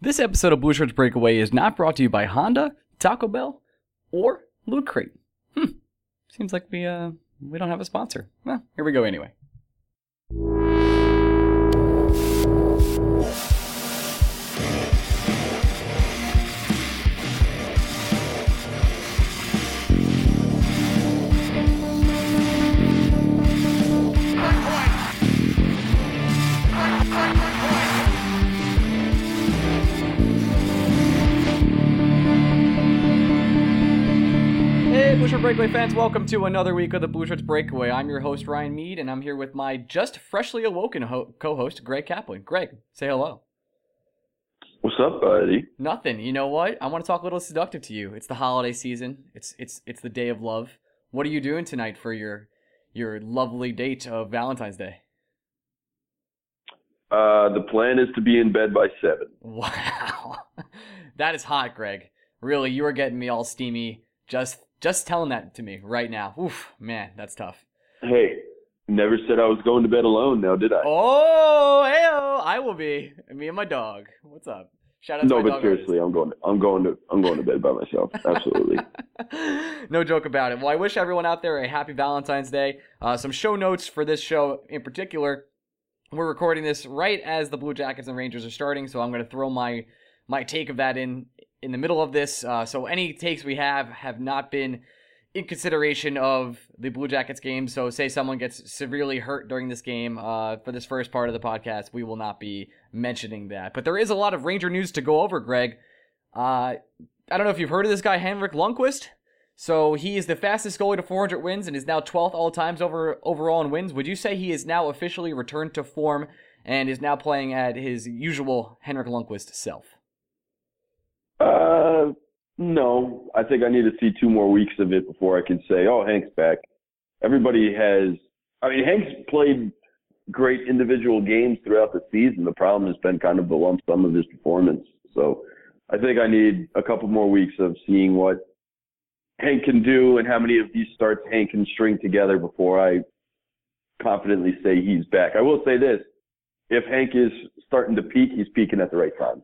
This episode of Blue Shirts Breakaway is not brought to you by Honda, Taco Bell, or Loot Crate. Hmm. Seems like we uh we don't have a sponsor. Well, here we go anyway. Hey, Blue Shirt Breakaway fans, welcome to another week of the Blue Shirts Breakaway. I'm your host, Ryan Mead, and I'm here with my just freshly awoken ho- co host, Greg Kaplan. Greg, say hello. What's up, buddy? Nothing. You know what? I want to talk a little seductive to you. It's the holiday season. It's it's it's the day of love. What are you doing tonight for your your lovely date of Valentine's Day? Uh, the plan is to be in bed by seven. Wow. that is hot, Greg. Really, you are getting me all steamy just just telling that to me right now. Oof, man, that's tough. Hey, never said I was going to bed alone. Now, did I? Oh, heyo, I will be. Me and my dog. What's up? Shout out no, to my but dog. seriously, I'm going. To, I'm going to. I'm going to bed by myself. Absolutely. no joke about it. Well, I wish everyone out there a happy Valentine's Day. Uh, some show notes for this show in particular. We're recording this right as the Blue Jackets and Rangers are starting, so I'm going to throw my my take of that in in the middle of this. Uh, so any takes we have have not been in consideration of the Blue Jackets game. So say someone gets severely hurt during this game uh, for this first part of the podcast, we will not be mentioning that. But there is a lot of Ranger news to go over, Greg. Uh, I don't know if you've heard of this guy, Henrik Lundqvist. So he is the fastest goalie to 400 wins and is now 12th all times over overall in wins. Would you say he is now officially returned to form and is now playing at his usual Henrik Lundqvist self? Uh, no. I think I need to see two more weeks of it before I can say, "Oh, Hank's back." Everybody has. I mean, Hank's played great individual games throughout the season. The problem has been kind of the lump sum of his performance. So, I think I need a couple more weeks of seeing what Hank can do and how many of these starts Hank can string together before I confidently say he's back. I will say this. If Hank is starting to peak, he's peaking at the right time.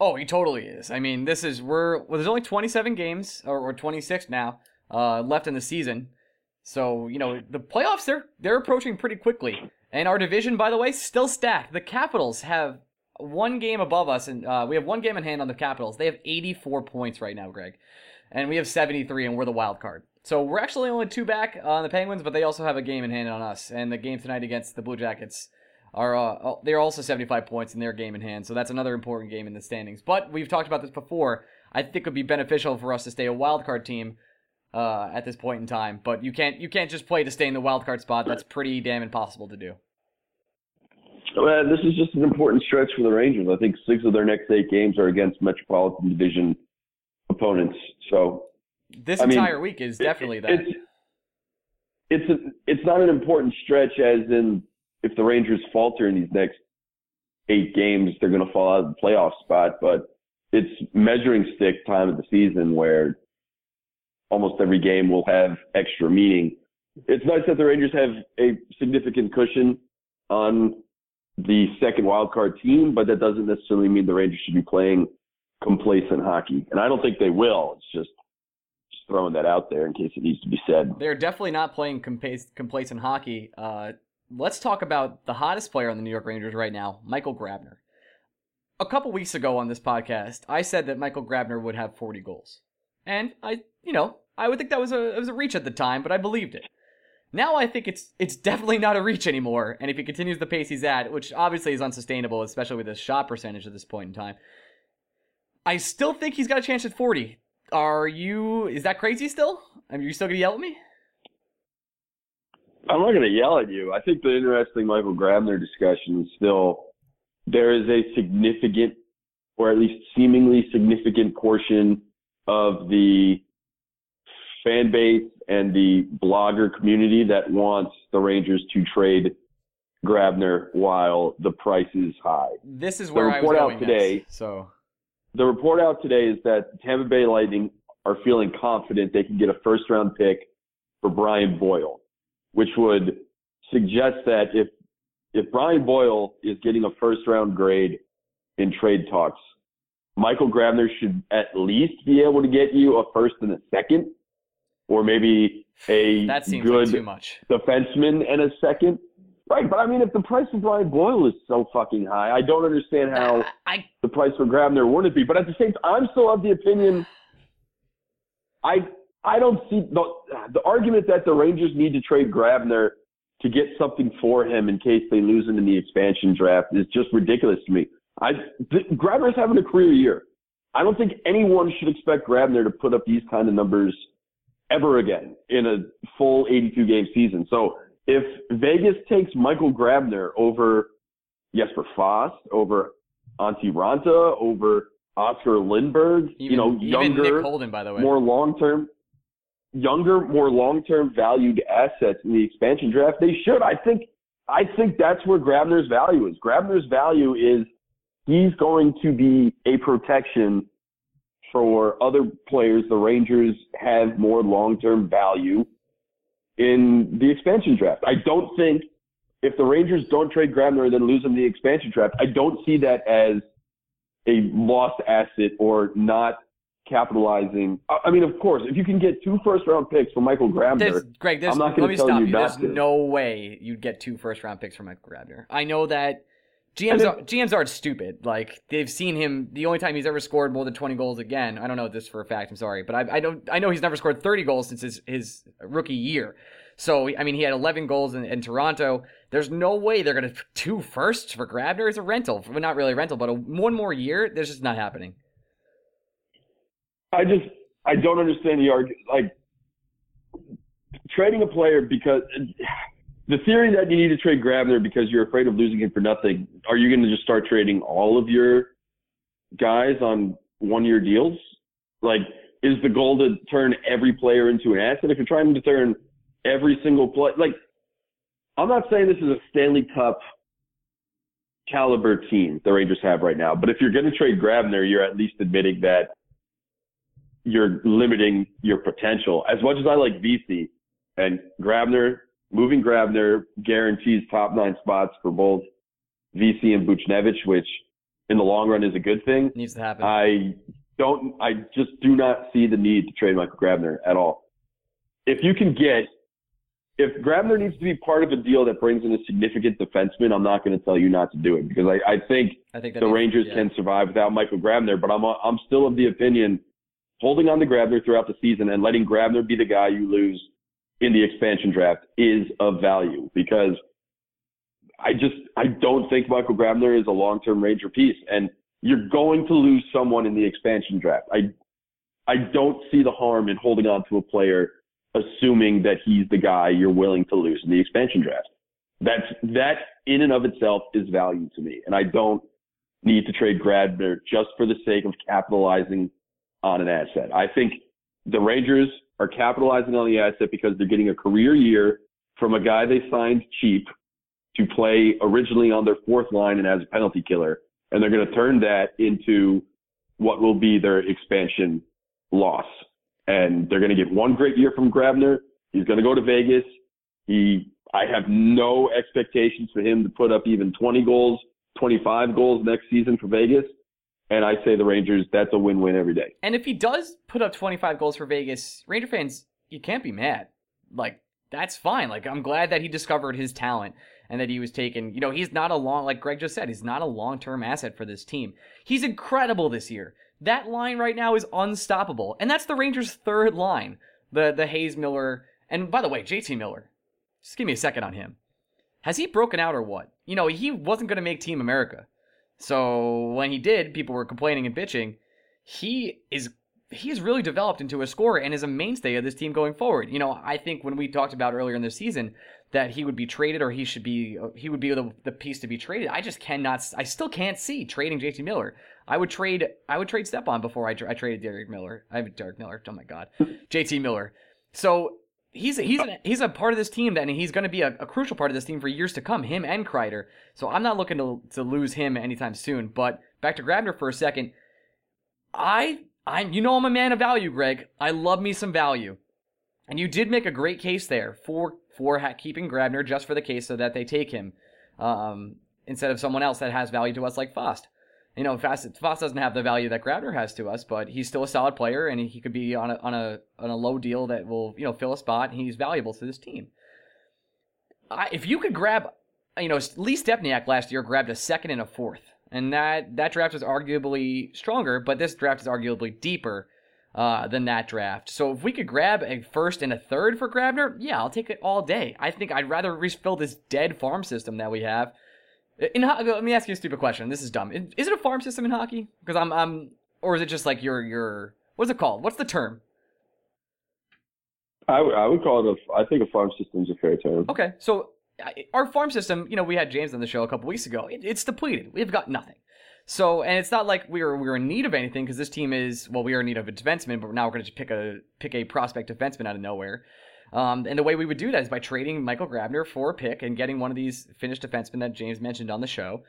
Oh, he totally is. I mean, this is we're well, there's only 27 games or, or 26 now uh, left in the season, so you know the playoffs they're they're approaching pretty quickly. And our division, by the way, still stacked. The Capitals have one game above us, and uh, we have one game in hand on the Capitals. They have 84 points right now, Greg, and we have 73, and we're the wild card. So we're actually only two back on the Penguins, but they also have a game in hand on us. And the game tonight against the Blue Jackets are uh, they're also 75 points in their game in hand. So that's another important game in the standings. But we've talked about this before. I think it would be beneficial for us to stay a wild card team uh, at this point in time. But you can't you can't just play to stay in the wild card spot. That's pretty damn impossible to do. Well, this is just an important stretch for the Rangers. I think six of their next eight games are against Metropolitan Division opponents. So This I mean, entire week is definitely it- that. It's it's a, it's not an important stretch as in if the Rangers falter in these next eight games, they're going to fall out of the playoff spot. But it's measuring stick time of the season where almost every game will have extra meaning. It's nice that the Rangers have a significant cushion on the second wildcard team, but that doesn't necessarily mean the Rangers should be playing complacent hockey. And I don't think they will. It's just just throwing that out there in case it needs to be said. They're definitely not playing complacent hockey. Uh, let's talk about the hottest player on the New York Rangers right now, Michael Grabner. A couple weeks ago on this podcast, I said that Michael Grabner would have 40 goals. And I, you know, I would think that was a it was a reach at the time, but I believed it. Now I think it's it's definitely not a reach anymore, and if he continues the pace he's at, which obviously is unsustainable, especially with his shot percentage at this point in time, I still think he's got a chance at 40. Are you? Is that crazy still? Are you still gonna yell at me? I'm not gonna yell at you. I think the interesting Michael Grabner discussion is still there is a significant, or at least seemingly significant portion of the fan base and the blogger community that wants the Rangers to trade Grabner while the price is high. This is where the report I was out today. Next, so the report out today is that Tampa Bay Lightning are feeling confident they can get a first round pick for Brian Boyle, which would suggest that if if Brian Boyle is getting a first round grade in trade talks, Michael Grabner should at least be able to get you a first and a second or maybe a that seems good like too much. defenseman and a second. Right, but I mean, if the price for Brian Boyle is so fucking high, I don't understand uh, how I, the price for Grabner wouldn't be. But at the same time, I'm still of the opinion. I I don't see the the argument that the Rangers need to trade Grabner to get something for him in case they lose him in the expansion draft is just ridiculous to me. I th- Grabner's having a career year. I don't think anyone should expect Grabner to put up these kind of numbers ever again in a full 82 game season. So if Vegas takes Michael Grabner over Jesper Fast, over Antti Raanta, over Oskar Lindberg, even, you know, younger, Holden, by the way. more long term, younger, more long term valued assets in the expansion draft, they should. I think I think that's where Grabner's value is. Grabner's value is he's going to be a protection for other players, the Rangers have more long-term value in the expansion draft. I don't think if the Rangers don't trade Grabner and then lose him the expansion draft, I don't see that as a lost asset or not capitalizing. I mean, of course, if you can get two first round picks for Michael Grabner, there's, Greg, there's, I'm not going to tell you, you There's to. no way you'd get two first round picks for Michael Grabner. I know that GMs are, GMs aren't stupid. Like they've seen him. The only time he's ever scored more than twenty goals again. I don't know this for a fact. I'm sorry, but I, I don't. I know he's never scored thirty goals since his his rookie year. So I mean, he had 11 goals in, in Toronto. There's no way they're gonna two firsts for Grabner as a rental. Well, not really a rental, but a, one more year. This just not happening. I just I don't understand the argument. Like trading a player because the theory that you need to trade Grabner because you're afraid of losing him for nothing, are you going to just start trading all of your guys on one year deals? Like, is the goal to turn every player into an asset? If you're trying to turn every single play, like, I'm not saying this is a Stanley Cup caliber team the Rangers have right now, but if you're going to trade Grabner, you're at least admitting that you're limiting your potential. As much as I like Vesey and Grabner moving Grabner guarantees top nine spots for both Vesey and Buchnevich, which in the long run is a good thing. Needs to happen. I don't. I just do not see the need to trade Michael Grabner at all. If you can get, if Grabner needs to be part of a deal that brings in a significant defenseman, I'm not going to tell you not to do it because I, I think, I think the Rangers yeah. can survive without Michael Grabner. But I'm I'm still of the opinion holding on to Grabner throughout the season and letting Grabner be the guy you lose in the expansion draft is of value because I just I don't think Michael Grabner is a long-term Ranger piece, and you're going to lose someone in the expansion draft. I I don't see the harm in holding on to a player, assuming that he's the guy you're willing to lose in the expansion draft. That's that in and of itself is value to me, and I don't need to trade Grabner just for the sake of capitalizing on an asset. I think the Rangers are capitalizing on the asset because they're getting a career year from a guy they signed cheap to play originally on their fourth line and as a penalty killer, and they're going to turn that into what will be their expansion loss. And they're going to get one great year from Grabner. He's going to go to Vegas. He, I have no expectations for him to put up even 20 goals, 25 goals next season for Vegas. And I say the Rangers, that's a win-win every day. And if he does put up 25 goals for Vegas, Ranger fans, you can't be mad. Like, that's fine. Like, I'm glad that he discovered his talent and that he was taken. You know, he's not a long, like Greg just said, he's not a long term asset for this team. He's incredible this year. That line right now is unstoppable. And that's the Rangers' third line. The the Hayes Miller. And by the way, JT Miller. Just give me a second on him. Has he broken out or what? You know, he wasn't going to make Team America. So when he did, people were complaining and bitching. He is he has really developed into a scorer and is a mainstay of this team going forward. You know, I think when we talked about earlier in the season that he would be traded or he should be he would be the, the piece to be traded. I just cannot I still can't see trading JT Miller. I would trade I would trade Stepan before I, I traded Derek Miller. I have Derek Miller. Oh my god. JT Miller. So he's a, he's an, he's a part of this team that and he's going to be a, a, crucial part of this team for years to come. Him and Kreider. So I'm not looking to to lose him anytime soon. But back to Grabner for a second. I I you know I'm a man of value, Greg. I love me some value, and you did make a great case there for for keeping Grabner just for the case so that they take him um, instead of someone else that has value to us like Fast. You know, Fast, Fast doesn't have the value that Grabner has to us, but he's still a solid player, and he could be on a on a on a low deal that will you know fill a spot. And he's valuable to this team. I, if you could grab, you know, Lee Stempniak last year grabbed a second and a fourth and that that draft was arguably stronger, but this draft is arguably deeper uh, than that draft. So if we could grab a first and a third for Grabner, yeah, I'll take it all day. I think I'd rather refill this dead farm system that we have. In let me ask you a stupid question. This is dumb. Is it a farm system in hockey? Because I'm I'm or is it just like your your what's it called? What's the term? I, w- I would call it a. I think a farm system is a fair term. Okay, so uh, our farm system, you know, we had James on the show a couple weeks ago. It, it's depleted. We've got nothing. So, and it's not like we were we were in need of anything because this team is well, we are in need of a defenseman, but now we're going to pick a pick a prospect defenseman out of nowhere. Um, and the way we would do that is by trading Michael Grabner for a pick and getting one of these finished defensemen that James mentioned on the show.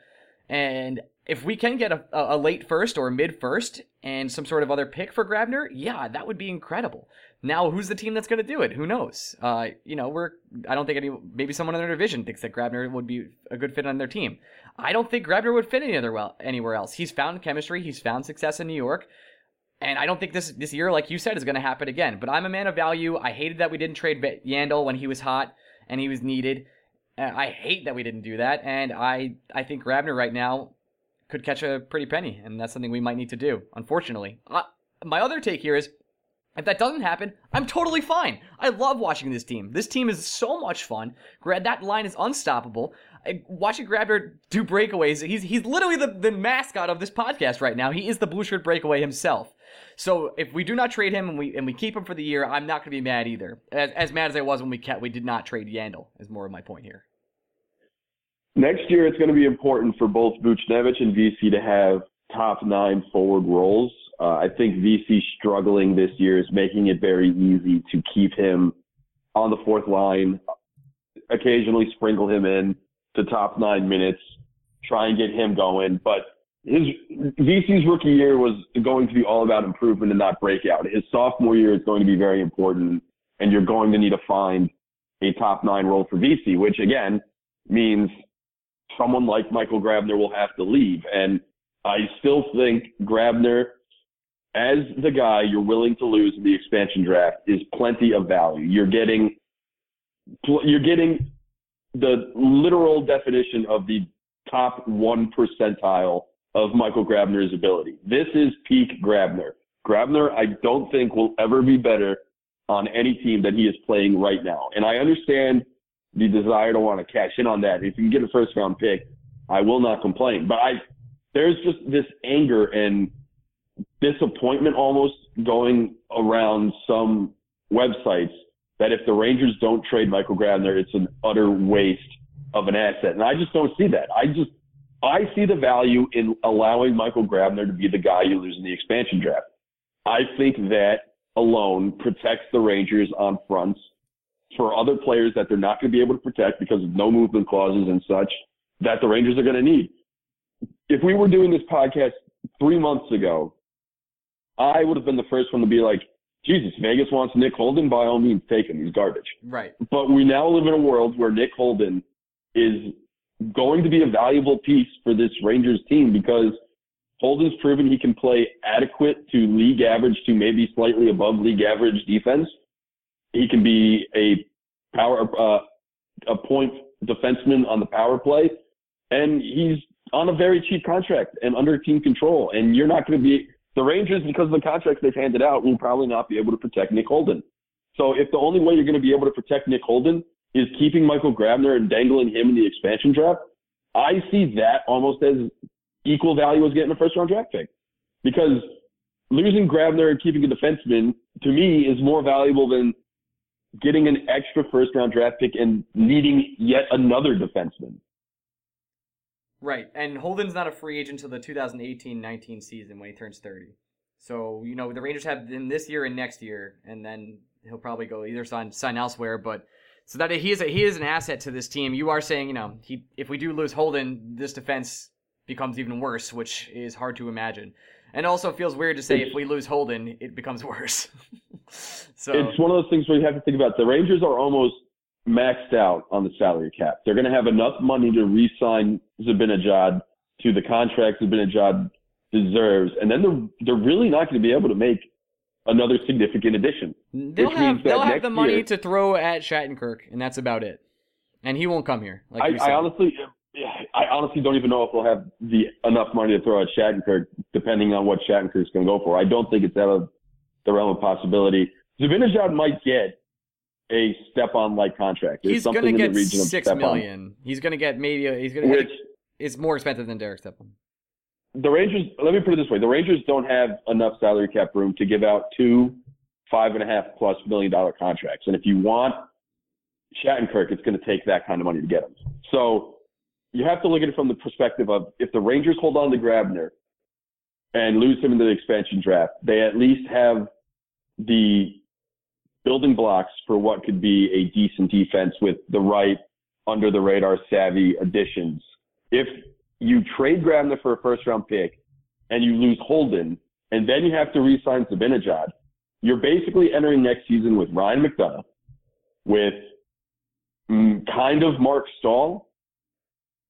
And if we can get a, a late first or mid first and some sort of other pick for Grabner, yeah, that would be incredible. Now, who's the team that's going to do it? Who knows? Uh, you know, we're I don't think any maybe someone in their division thinks that Grabner would be a good fit on their team. I don't think Grabner would fit any other well anywhere else. He's found chemistry. He's found success in New York. And I don't think this this year, like you said, is going to happen again. But I'm a man of value. I hated that we didn't trade Yandle when he was hot and he was needed. I hate that we didn't do that. And I I think Grabner right now could catch a pretty penny, and that's something we might need to do. Unfortunately, uh, my other take here is if that doesn't happen, I'm totally fine. I love watching this team. This team is so much fun. Grad, That line is unstoppable. Watching Grabner do breakaways, he's he's literally the, the mascot of this podcast right now. He is the blue shirt breakaway himself. So if we do not trade him and we and we keep him for the year, I'm not going to be mad either. As, as mad as I was when we kept we did not trade Yandle is more of my point here. Next year, it's going to be important for both Buchnevich and Vesey to have top nine forward roles. Uh, I think Vesey struggling this year is making it very easy to keep him on the fourth line, occasionally sprinkle him in to top nine minutes, try and get him going. But his Vesey's rookie year was going to be all about improvement and not breakout. His sophomore year is going to be very important, and you're going to need to find a top nine role for Vesey, which again means someone like Michael Grabner will have to leave. And I still think Grabner as the guy you're willing to lose in the expansion draft is plenty of value. You're getting you're getting the literal definition of the top one percentile of Michael Grabner's ability. This is peak Grabner. Grabner, I don't think will ever be better on any team that he is playing right now. And I understand the desire to want to cash in on that. If you can get a first round pick, I will not complain. But I there's just this anger and disappointment almost going around some websites that if the Rangers don't trade Michael Grabner, it's an utter waste of an asset. And I just don't see that. I just, I see the value in allowing Michael Grabner to be the guy you lose in the expansion draft. I think that alone protects the Rangers on fronts for other players that they're not going to be able to protect because of no movement clauses and such that the Rangers are going to need. If we were doing this podcast three months ago, I would have been the first one to be like, Jesus, Vegas wants Nick Holden. By all means, take him. He's garbage. Right. But we now live in a world where Nick Holden is going to be a valuable piece for this Rangers team because Holden's proven he can play adequate to league average to maybe slightly above league average defense. He can be a power uh, a point defenseman on the power play, and he's on a very cheap contract and under team control. And you're not going to be the Rangers because of the contracts they've handed out will probably not be able to protect Nick Holden. So if the only way you're going to be able to protect Nick Holden is keeping Michael Grabner and dangling him in the expansion draft, I see that almost as equal value as getting a first round draft pick. Because losing Grabner and keeping a defenseman to me is more valuable than getting an extra first round draft pick and needing yet another defenseman. Right. And Holden's not a free agent until the 2018-19 season when he turns 30. So, you know, the Rangers have him this year and next year, and then he'll probably go either sign sign elsewhere, but so that he is a, he is an asset to this team. You are saying, you know, he if we do lose Holden, this defense becomes even worse, which is hard to imagine. And also feels weird to say if we lose Holden, it becomes worse. so it's one of those things where you have to think about the Rangers are almost maxed out on the salary cap. They're going to have enough money to re-sign Zibanejad to the contract Zibanejad deserves, and then they're they're really not going to be able to make another significant addition. They'll have they'll have the money year, to throw at Shattenkirk, and that's about it. And he won't come here. Like I, I honestly, I honestly don't even know if they'll have the enough money to throw at Shattenkirk, depending on what Shattenkirk's going to go for. I don't think it's out of the realm of possibility. Zibanejad might get a step on like contract. There's he's going to get six million. He's going to get maybe he's going to. It's more expensive than Derek Stepan. The Rangers. Let me put it this way: the Rangers don't have enough salary cap room to give out two five and a half plus million dollar contracts. And if you want Shattenkirk, it's going to take that kind of money to get him. So you have to look at it from the perspective of if the Rangers hold on to Grabner and lose him in the expansion draft, they at least have the building blocks for what could be a decent defense with the right under the radar savvy additions. If you trade Grabner for a first round pick and you lose Holden and then you have to re-sign Zibanejad, you're basically entering next season with Ryan McDonagh, with mm, kind of Mark Staal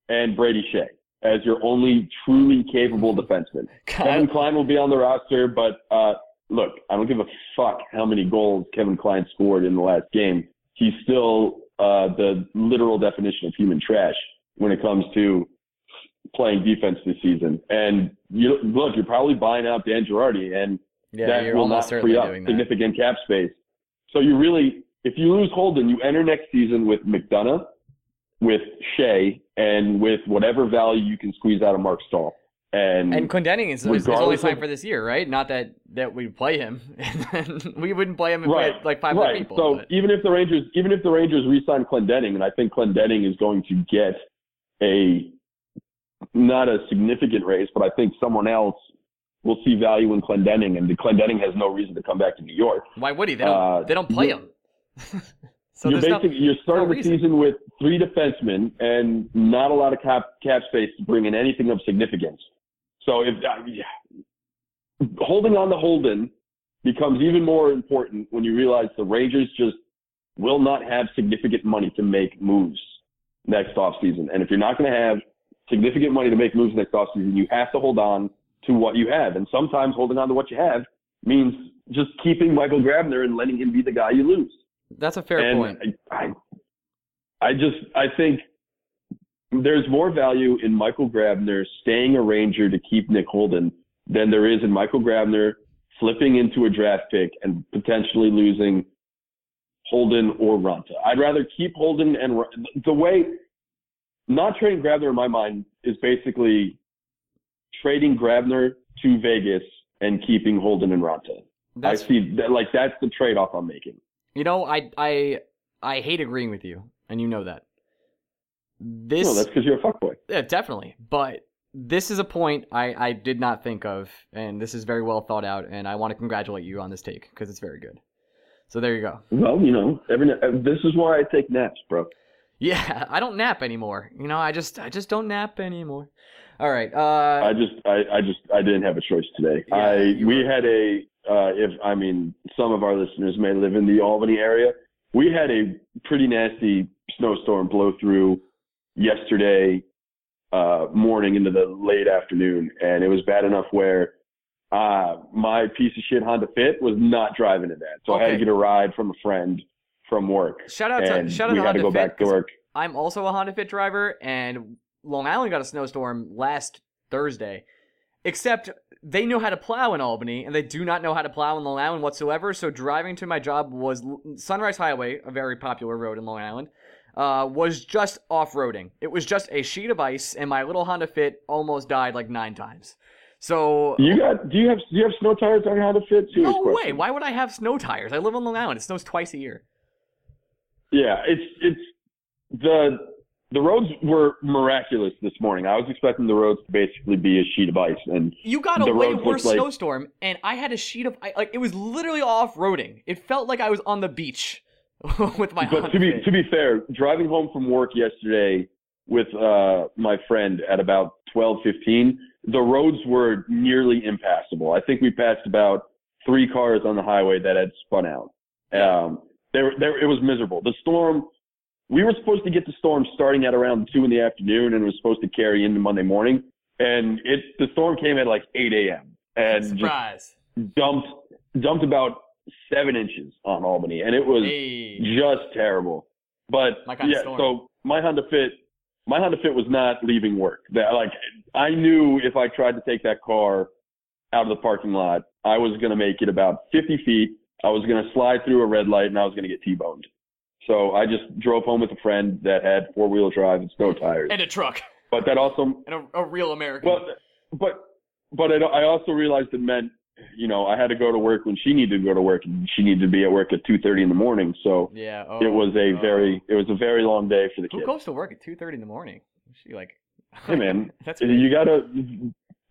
and Brady Skjei as your only truly capable defenseman. Kevin Klein will be on the roster, but uh, look, I don't give a fuck how many goals Kevin Klein scored in the last game. He's still uh, the literal definition of human trash when it comes to playing defense this season. And you look, you're probably buying out Dan Girardi, and yeah, that will not free up significant cap space. So you really, if you lose Holden, you enter next season with McDonagh, with Skjei, and with whatever value you can squeeze out of Mark Staal. And and Clendening is, is only signed for this year, right? Not that that we play him, we wouldn't play him if right, like five right. people. So but. even if the Rangers, even if the Rangers re-sign Clendening, and I think Clendening is going to get a not a significant raise, but I think someone else will see value in Clendening, and Clendening has no reason to come back to New York. Why would he? They don't. Uh, they don't play him. so you're basically no, you're starting no the season with three defensemen and not a lot of cap cap space to bring in anything of significance. So if uh, holding on to Holden becomes even more important when you realize the Rangers just will not have significant money to make moves next offseason. And if you're not going to have significant money to make moves next offseason, you have to hold on to what you have. And sometimes holding on to what you have means just keeping Michael Grabner and letting him be the guy you lose. That's a fair and point. I, I, I just I think there's more value in Michael Grabner staying a Ranger to keep Nick Holden than there is in Michael Grabner flipping into a draft pick and potentially losing Holden or Raanta. I'd rather keep Holden and the way not trading Grabner in my mind is basically trading Grabner to Vegas and keeping Holden and Raanta. I see that like that's the trade off I'm making. You know, I I I hate agreeing with you, and you know that. This No, that's because you're a fuckboy. Yeah, definitely. But this is a point I, I did not think of, and this is very well thought out, and I want to congratulate you on this take because it's very good. So there you go. Well, you know, every this is why I take naps, bro. Yeah, I don't nap anymore. You know, I just I just don't nap anymore. All right. Uh, I just I, I just I didn't have a choice today. Yeah, I we were- had a uh, if I mean some of our listeners may live in the Albany area. We had a pretty nasty snowstorm blow through yesterday uh, morning into the late afternoon, and it was bad enough where uh, my piece of shit Honda Fit was not driving to that, so I had to get a ride from a friend from work, shout out and to shout out we to had to Honda go Fit, back to work. I'm also a Honda Fit driver, and Long Island got a snowstorm last Thursday. Except they know how to plow in Albany, and they do not know how to plow in Long Island whatsoever. So driving to my job was Sunrise Highway, a very popular road in Long Island, uh, was just off-roading. It was just a sheet of ice, and my little Honda Fit almost died like nine times. So You got? Do you have? Do you have snow tires on your Honda Fit? Serious no question. way. Why would I have snow tires? I live on Long Island. It snows twice a year. Yeah, it's it's the the roads were miraculous this morning. I was expecting the roads to basically be a sheet of ice, and You got a way worse like- snowstorm, and I had a sheet of like it was literally off roading. It felt like I was on the beach with my. but to be to be fair, driving home from work yesterday with uh, my friend at about twelve fifteen, the roads were nearly impassable. I think we passed about three cars on the highway that had spun out. Um, there, there, it was miserable. The storm. We were supposed to get the storm starting at around two in the afternoon, and it was supposed to carry into Monday morning. And it, the storm came at like 8 a.m. and just surprise. dumped dumped about seven inches on Albany, and it was Hey, just terrible. But My kind of yeah, so my Honda Fit, my Honda Fit was not leaving work. That like I knew if I tried to take that car out of the parking lot, I was gonna make it about 50 feet. I was gonna slide through a red light, and I was gonna get T-boned. So I just drove home with a friend that had four wheel drive and snow tires. and a truck But that also and a, a real American. well, but but I, I also realized it meant, you know, I had to go to work when she needed to go to work, and she needed to be at work at two thirty in the morning. So yeah, oh, it was a oh. very it was a very long day for the Who kids. goes to work at two thirty in the morning? She like? Hey man, that's you gotta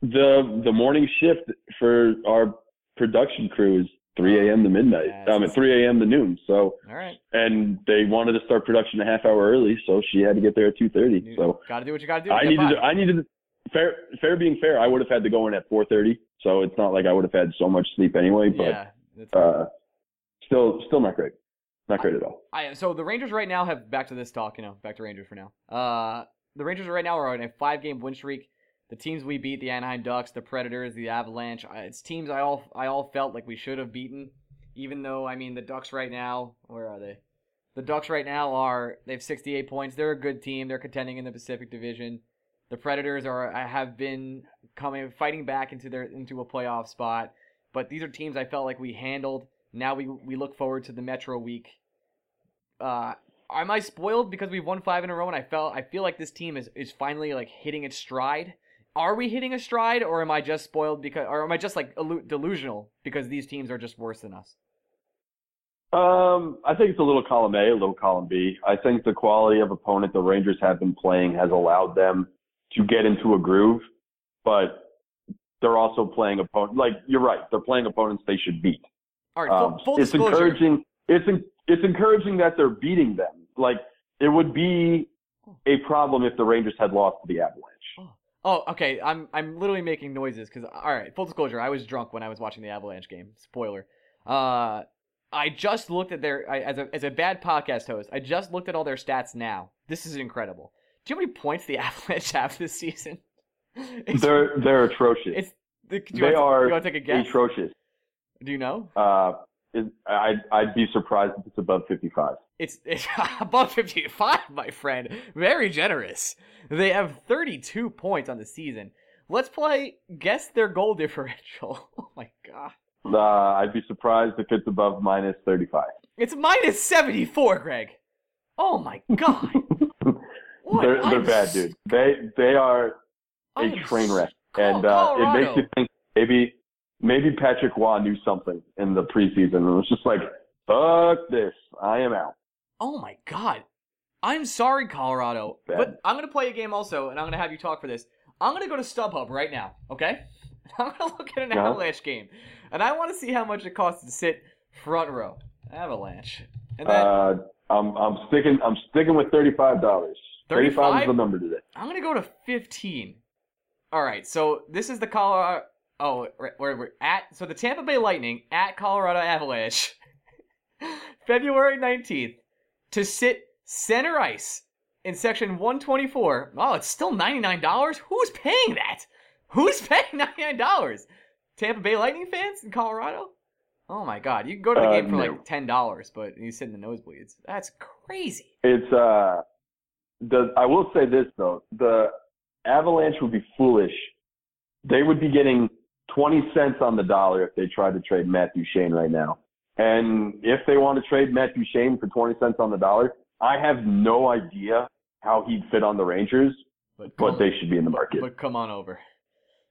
the the morning shift for our production crew is three a.m. to midnight. I mean three a.m. to noon. So all right. and they wanted to start production a half hour early, so she had to get there at two thirty. So got to do what you got to do. I needed to, I needed fair fair being fair, I would have had to go in at 4:30, so it's not like I would have had so much sleep anyway, but yeah. Uh still still not great. Not great at all. I so the Rangers right now have back to this talk, you know, back to Rangers for now. Uh the Rangers right now are on a five game win streak. The teams we beat, the Anaheim Ducks, the Predators, the Avalanche, it's teams I all I all felt like we should have beaten. Even though I mean the Ducks right now, where are they? The Ducks right now are they have 68 points. They're a good team. They're contending in the Pacific Division. The Predators are have been coming fighting back into their into a playoff spot. But these are teams I felt like we handled. Now we we look forward to the Metro week. Uh, am I spoiled because we've won five in a row and I felt I feel like this team is, is finally like hitting its stride? Are we hitting a stride or am I just spoiled because or am I just like delusional because these teams are just worse than us? Um, I think it's a little column A, a little column B. I think the quality of opponent the Rangers have been playing has allowed them to get into a groove, but they're also playing opponent like you're right. They're playing opponents they should beat. All right, full, Um, full it's disclosure. encouraging. It's it's encouraging that they're beating them. Like it would be a problem if the Rangers had lost to the Avalanche. Oh, okay. I'm I'm literally making noises because all right. Full disclosure: I was drunk when I was watching the Avalanche game. Spoiler. Uh, I just looked at their I, as a as a bad podcast host. I just looked at all their stats now. This is incredible. Do you know how many points the Avalanche have this season? It's, They're they're atrocious. it's they want are You want to take a guess? atrocious. Do you know? Uh, it, I'd I'd be surprised if it's above 55. It's, it's above 55, my friend. Very generous. They have 32 points on the season. Let's play guess their goal differential. Oh my god. Uh, I'd be surprised if it's above minus 35. It's minus 74, Greg. Oh my god. They're they're bad, s- dude. They they are a I'm train wreck, Col- and uh, it makes you think maybe maybe Patrick Roy knew something in the preseason and was just like, fuck this, I am out. Oh my god. I'm sorry, Colorado. Bad. But I'm going to play a game also, and I'm going to have you talk for this. I'm going to go to StubHub right now, okay? I'm going to look at an Uh-huh. Avalanche game, and I want to see how much it costs to sit front row. Avalanche. And then Uh, I'm I'm sticking I'm sticking with thirty five dollars. Thirty five 35? is the number today. I'm gonna go to 15. All right, so this is the Colorado. Oh, where where we're at. So the Tampa Bay Lightning at Colorado Avalanche, February 19th, to sit center ice in section 124. Oh, it's still $99. Who's paying that? Who's paying $99? Tampa Bay Lightning fans in Colorado? Oh my God, you can go to the Uh, game for no. like ten dollars, but you sit in the nosebleeds. That's crazy. It's uh, the I will say this though, the Avalanche would be foolish. They would be getting twenty cents on the dollar if they tried to trade Matt Duchene right now. And if they want to trade Matt Duchene for twenty cents on the dollar, I have no idea how he'd fit on the Rangers, But but they should be in the market. But come on over.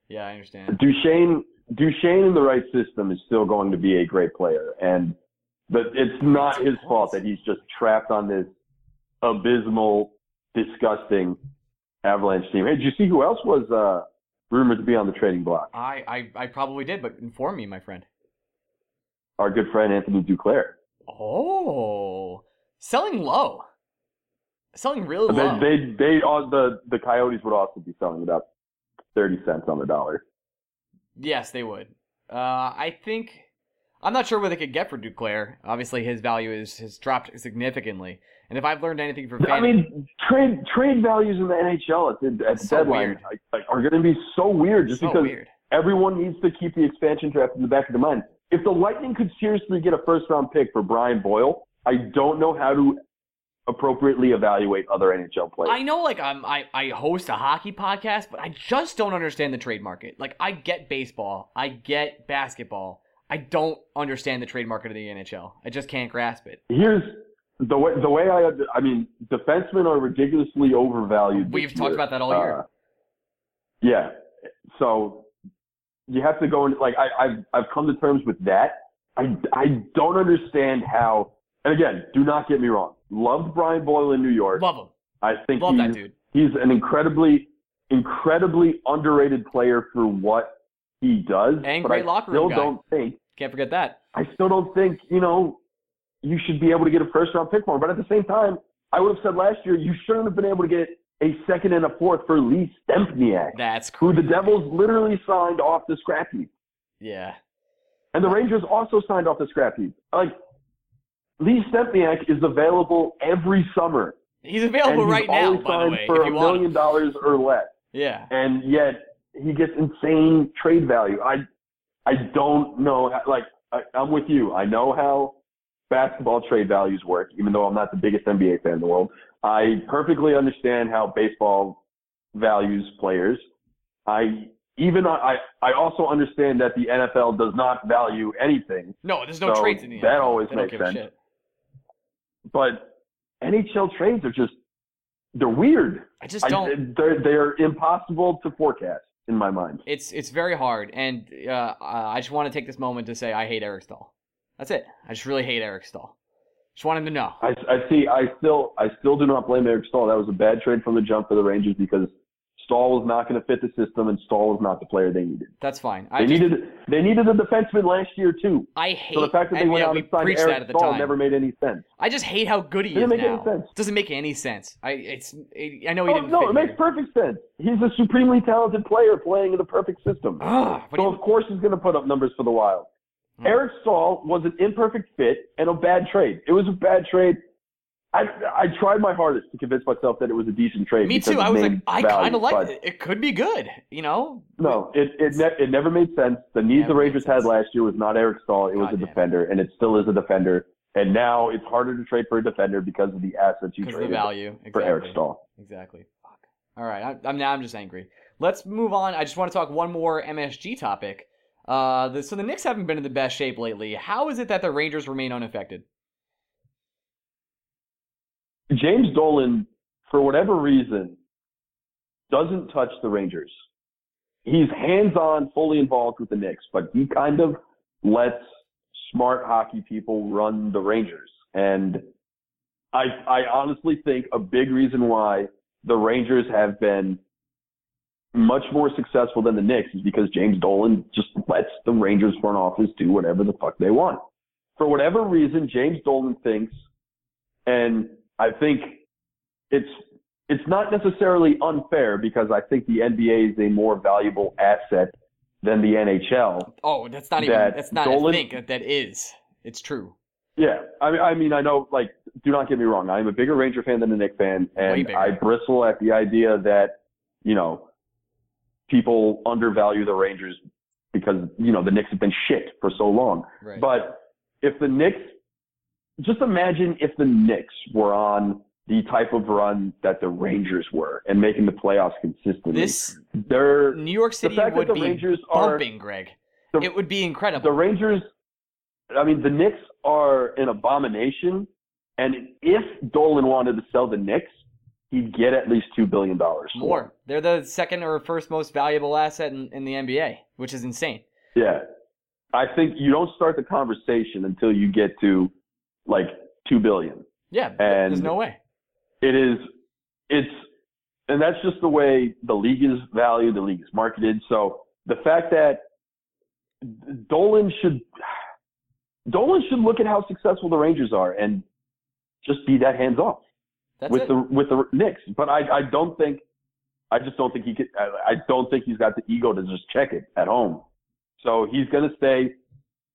Yeah, I understand. Duchene, Duchene in the right system is still going to be a great player, and but it's not his fault that he's just trapped on this abysmal, disgusting Avalanche team. Hey, did you see who else was uh, rumored to be on the trading block? I, I I probably did, but inform me, my friend. Our good friend Anthony Duclair. Oh, selling low. Selling really They, low. they, they, all the the Coyotes would also be selling it up thirty cents on the dollar. yes, they would. Uh, I think I'm not sure what they could get for Duclair. Obviously, his value is has dropped significantly. And if I've learned anything from I mean, trade trade values in the NHL at the, at the So deadline weird. like, are going to be so weird just so because weird. everyone needs to keep the expansion draft in the back of their mind. If the Lightning could seriously get a first round pick for Brian Boyle, I don't know how to appropriately evaluate other NHL players. I know, like I'm, I I host a hockey podcast, but I just don't understand the trade market. Like I get baseball, I get basketball, I don't understand the trade market of the NHL. I just can't grasp it. Here's the way the way I I mean, defensemen are ridiculously overvalued. We've talked year. about that all year. Uh, yeah, so you have to go in like I, I've I've come to terms with that. I I don't understand how. And again, do not get me wrong. Loved Brian Boyle in New York. Love him, I think love he's, that dude. he's an incredibly, incredibly underrated player for what he does. And but great I locker still room guy. don't think Can't forget that. I still don't think you know you should be able to get a first round pick for him. But at the same time, I would have said last year you shouldn't have been able to get a second and a fourth for Lee Stempniak, That's who the Devils literally signed off the scrap heap, Yeah, and the Rangers also signed off the scrap heap. Like Lee Stempniak is available every summer, he's available he's right now. By the way, for a million him. dollars or less. Yeah, and yet he gets insane trade value. I I don't know. how- Like I, I'm with you. I know how basketball trade values work, even though I'm not the biggest NBA fan in the world. I perfectly understand how baseball values players. I even I I also understand that the NFL does not value anything, no, there's no So trades in the that always they makes sense. but NHL trades are just they're weird. I just don't. they're they're impossible to forecast in my mind. It's it's very hard, and uh, I just want to take this moment to say I hate Eric Staal. That's it. I just really hate Eric Staal. Just want him to know. I, I see. I still, I still do not blame Eric Staal. That was a bad trade from the jump for the Rangers because Staal was not going to fit the system, and Staal was not the player they needed. That's fine. They just, needed, they needed a defenseman last year too. I hate. So the fact that they went yeah, out we and signed Eric Staal time. never made any sense. I just hate how good he is make any now. sense. Doesn't make any sense. I it's it, I know he Oh, didn't. no, it makes perfect sense. He's a supremely talented player playing in the perfect system. Ah, so he- of course he's going to put up numbers for the Wild. Hmm. Eric Staal was an imperfect fit and a bad trade. It was a bad trade. I I tried my hardest to convince myself that it was a decent trade. me too. I was like, I kind of like it. It could be good. You know. No, it it, ne- it never made sense. The needs the Rangers had last year was not Eric Staal. It was a damn it. defender, and it still is a defender. And now it's harder to trade for a defender because of the assets you of the traded value. Exactly. for Eric Staal. Exactly. Fuck. All right. I, I'm now. I'm just angry. Let's move on. I just want to talk one more MSG topic. Uh, the, so the Knicks haven't been in the best shape lately. How is it that the Rangers remain unaffected? James Dolan, for whatever reason, doesn't touch the Rangers. He's hands-on, fully involved with the Knicks, but he kind of lets smart hockey people run the Rangers. And I, I honestly think a big reason why the Rangers have been much more successful than the Knicks is because James Dolan just lets the Rangers front office do whatever the fuck they want. for whatever reason, James Dolan thinks, and I think it's it's not necessarily unfair because I think the NBA is a more valuable asset than the NHL. Oh, that's not even. That's not. Dolan- I think that is. It's true. Yeah, I mean, I mean, I know. Like, do not get me wrong. I'm a bigger Ranger fan than a Knicks fan, and. I bristle at the idea that you know people undervalue the Rangers because you know the Knicks have been shit for so long. Right. But if the Knicks, just imagine if the Knicks were on the type of run that the Rangers were and making the playoffs consistently. this they're New York City would the be Rangers are- bumping, Greg. the- it would be incredible. the Rangers, I mean, the Knicks are an abomination. And if Dolan wanted to sell the Knicks, he'd get at least $2 billion. for. More. They're the second or first most valuable asset in, in the NBA, which is insane. Yeah. I think you don't start the conversation until you get to like 2 billion. Yeah, And there's no way. It is, it's, and that's just the way the league is valued, the league is marketed. So the fact that Dolan should, Dolan should look at how successful the Rangers are and just be that hands off. That's with it. the with the Knicks. But I I don't think I just don't think he could. I, I don't think he's got the ego to just check it at home. So he's gonna stay.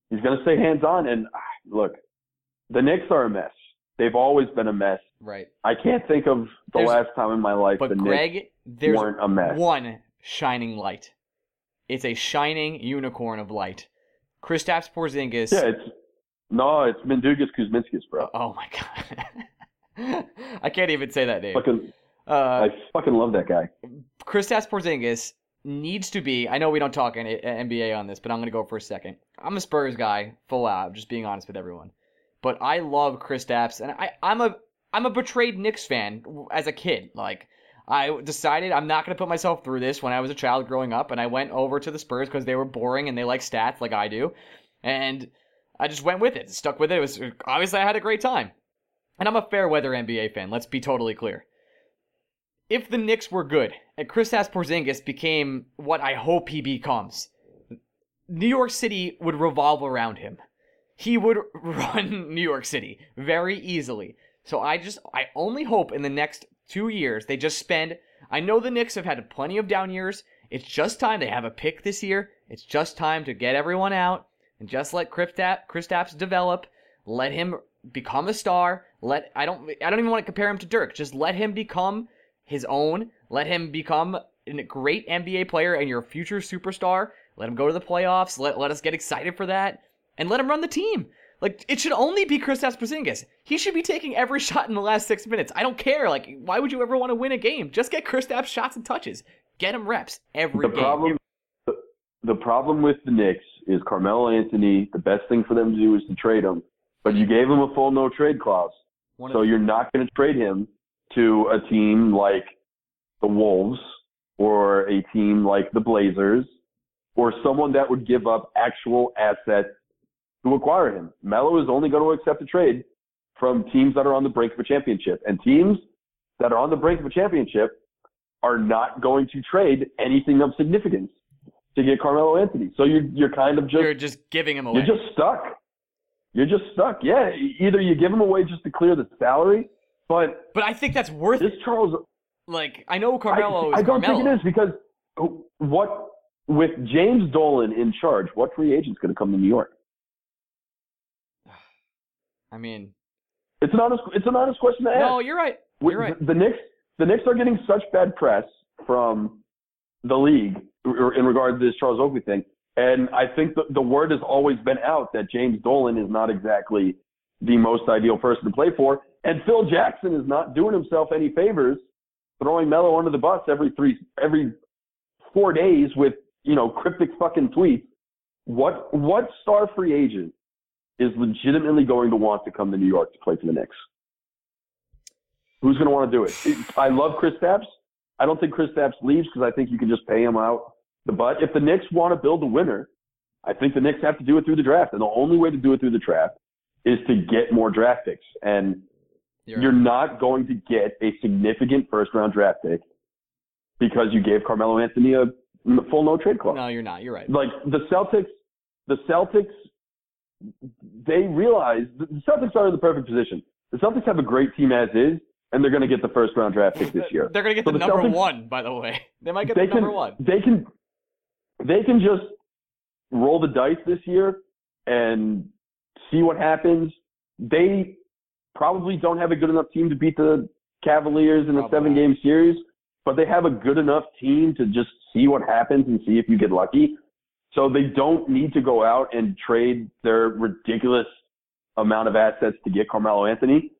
He's gonna stay hands on. And ah, look, the Knicks are a mess. They've always been a mess. right. I can't think of the There's- last time in my life But the Knicks Greg, there's weren't a mess. one shining light. It's a shining unicorn of light. Kristaps Porzingis. Yeah, it's no, it's Mindaugas Kuzminskas, bro. Oh my god. I can't even say that name. Fucking, Uh, I fucking love that guy. Kristaps Porzingis needs to be. I know we don't talk NBA on this, but I'm gonna go for a second. I'm a Spurs guy, full out. Just being honest with everyone. But I love Kristaps, and I, I'm a I'm a betrayed Knicks fan as a kid. Like I decided I'm not gonna put myself through this when I was a child growing up, and I went over to the Spurs because they were boring and they like stats like I do, and I just went with it, stuck with it. It was obviously I had a great time, and I'm a fair weather NBA fan. Let's be totally clear if the Knicks were good uh, and Chris Porzingis became what I hope he becomes, New York City would revolve around him. He would run New York City very easily. So I just I only hope in the next 2 years they just spend I know the Knicks have had plenty of down years. It's just time they have a pick this year. It's just time to get everyone out and just let Kristaps develop. Let him become a star. Let I don't I don't even want to compare him to Dirk. Just let him become his own. Let him become a great NBA player and your future superstar. Let him go to the playoffs. Let, let us get excited for that. And let him run the team. Like, it should only be Kristaps Porzingis. He should be taking every shot in the last six minutes. I don't care. Like, why would you ever want to win a game? Just get Kristaps shots and touches. Get him reps every the game. problem the, the problem with the Knicks is Carmelo Anthony. The best thing for them to do is to trade him, but you gave him a full no trade clause, One so you're not going to trade him to a team like the Wolves or a team like the Blazers or someone that would give up actual assets to acquire him. Melo is only going to accept a trade from teams that are on the brink of a championship, and teams that are on the brink of a championship are not going to trade anything of significance to get Carmelo Anthony. So you're you're kind of just you're just giving him away. you're just stuck. You're just stuck. Yeah, either you give him away just to clear the salary, but but I think that's worth this. Charles, Like, I know I, Carmelo is I don't Carmelo. think it is because what with James Dolan in charge, what free agent's going to come to New York? I mean, It's an honest. It's an honest question to ask. no, you're right. You're right. The Knicks, the Knicks are getting such bad press from the league in regard to this Charles Oakley thing, and I think the, the word has always been out that James Dolan is not exactly the most ideal person to play for, and Phil Jackson is not doing himself any favors, throwing Melo under the bus every three every four days with you know cryptic fucking tweets. What what star free agent is legitimately going to want to come to New York to play for the Knicks? Who's going to want to do it? I love Kristaps. I don't think Kristaps leaves because I think you can just pay him out butt. If the Knicks want to build a winner, I think the Knicks have to do it through the draft. And the only way to do it through the draft is to get more draft picks. And You're, you're not going to get a significant first round draft pick because you gave Carmelo Anthony a full no trade clause. no, you're not. You're right. Like the Celtics, the Celtics they realize the Celtics are in the perfect position. The Celtics have a great team as is, and they're going to get the first round draft pick this year. They're gonna get So the, the number Celtics- one, by the way. They might get the number can, one. They can, they can just roll the dice this year and see what happens. They probably don't have a good enough team to beat the Cavaliers in a Probably seven game series, but they have a good enough team to just see what happens and see if you get lucky. So they don't need to go out and trade their ridiculous amount of assets to get Carmelo Anthony.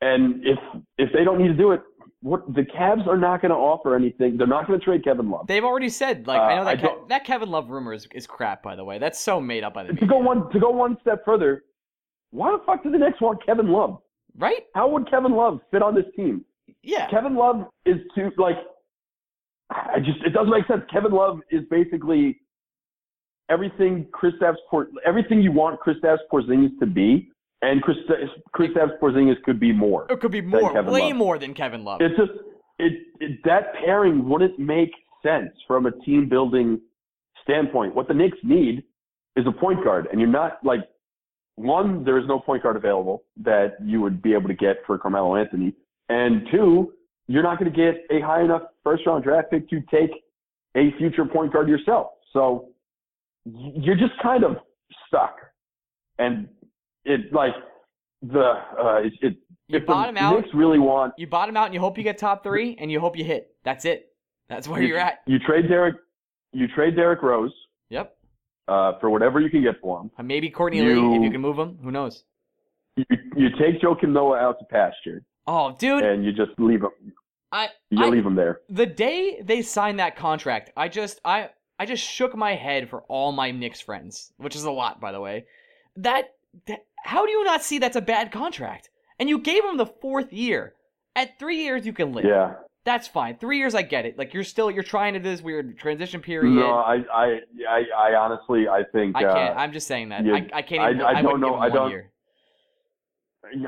And if if they don't need to do it, what the Cavs are not going to offer anything. They're not going to trade Kevin Love. They've already said like I Uh, know I that Ke- that Kevin Love rumor is, is crap. By the way, that's so made up by the to media. go one to go one step further, why the fuck do the Knicks want Kevin Love? right? How would Kevin Love fit on this team? Yeah. Kevin Love is too like I just it doesn't make sense. Kevin Love is basically everything Kristaps Por everything you want Kristaps Porzingis to be, and Chris Kristaps Porzingis could be more. It could be more, way Love. more than Kevin Love. It's just it, it that pairing wouldn't make sense from a team building standpoint. What the Knicks need is a point guard, and you're not like one. There is no point guard available that you would be able to get for Carmelo Anthony, and two, you're not going to get a high enough first round draft pick to take a future point guard yourself. So you're just kind of stuck, and it like the uh, it, it you if the out. Knicks really want You bottom out, and you hope you get top three, and you hope you hit. That's it. That's where you, you're at. You trade Derek, you trade Derrick Rose Yep. uh, for whatever you can get for him. Uh, Maybe Courtney Lee, if you can move him. Who knows? You, you take Joakim Noah out to pasture Oh, dude, and you just leave him. I, You I leave him there. the day they signed that contract, I just I I just shook my head for all my Knicks friends, which is a lot, by the way. That, that how do you not see that's a bad contract? And you gave him the fourth year. At three years, you can live. Yeah. That's fine. Three years, I get it. Like you're still you're trying to do this weird transition period. No, I, I, I, I honestly, I think. I can't. Uh, I'm just saying that. you- I, I can't I- even. I I, don't know. give him I don't- year.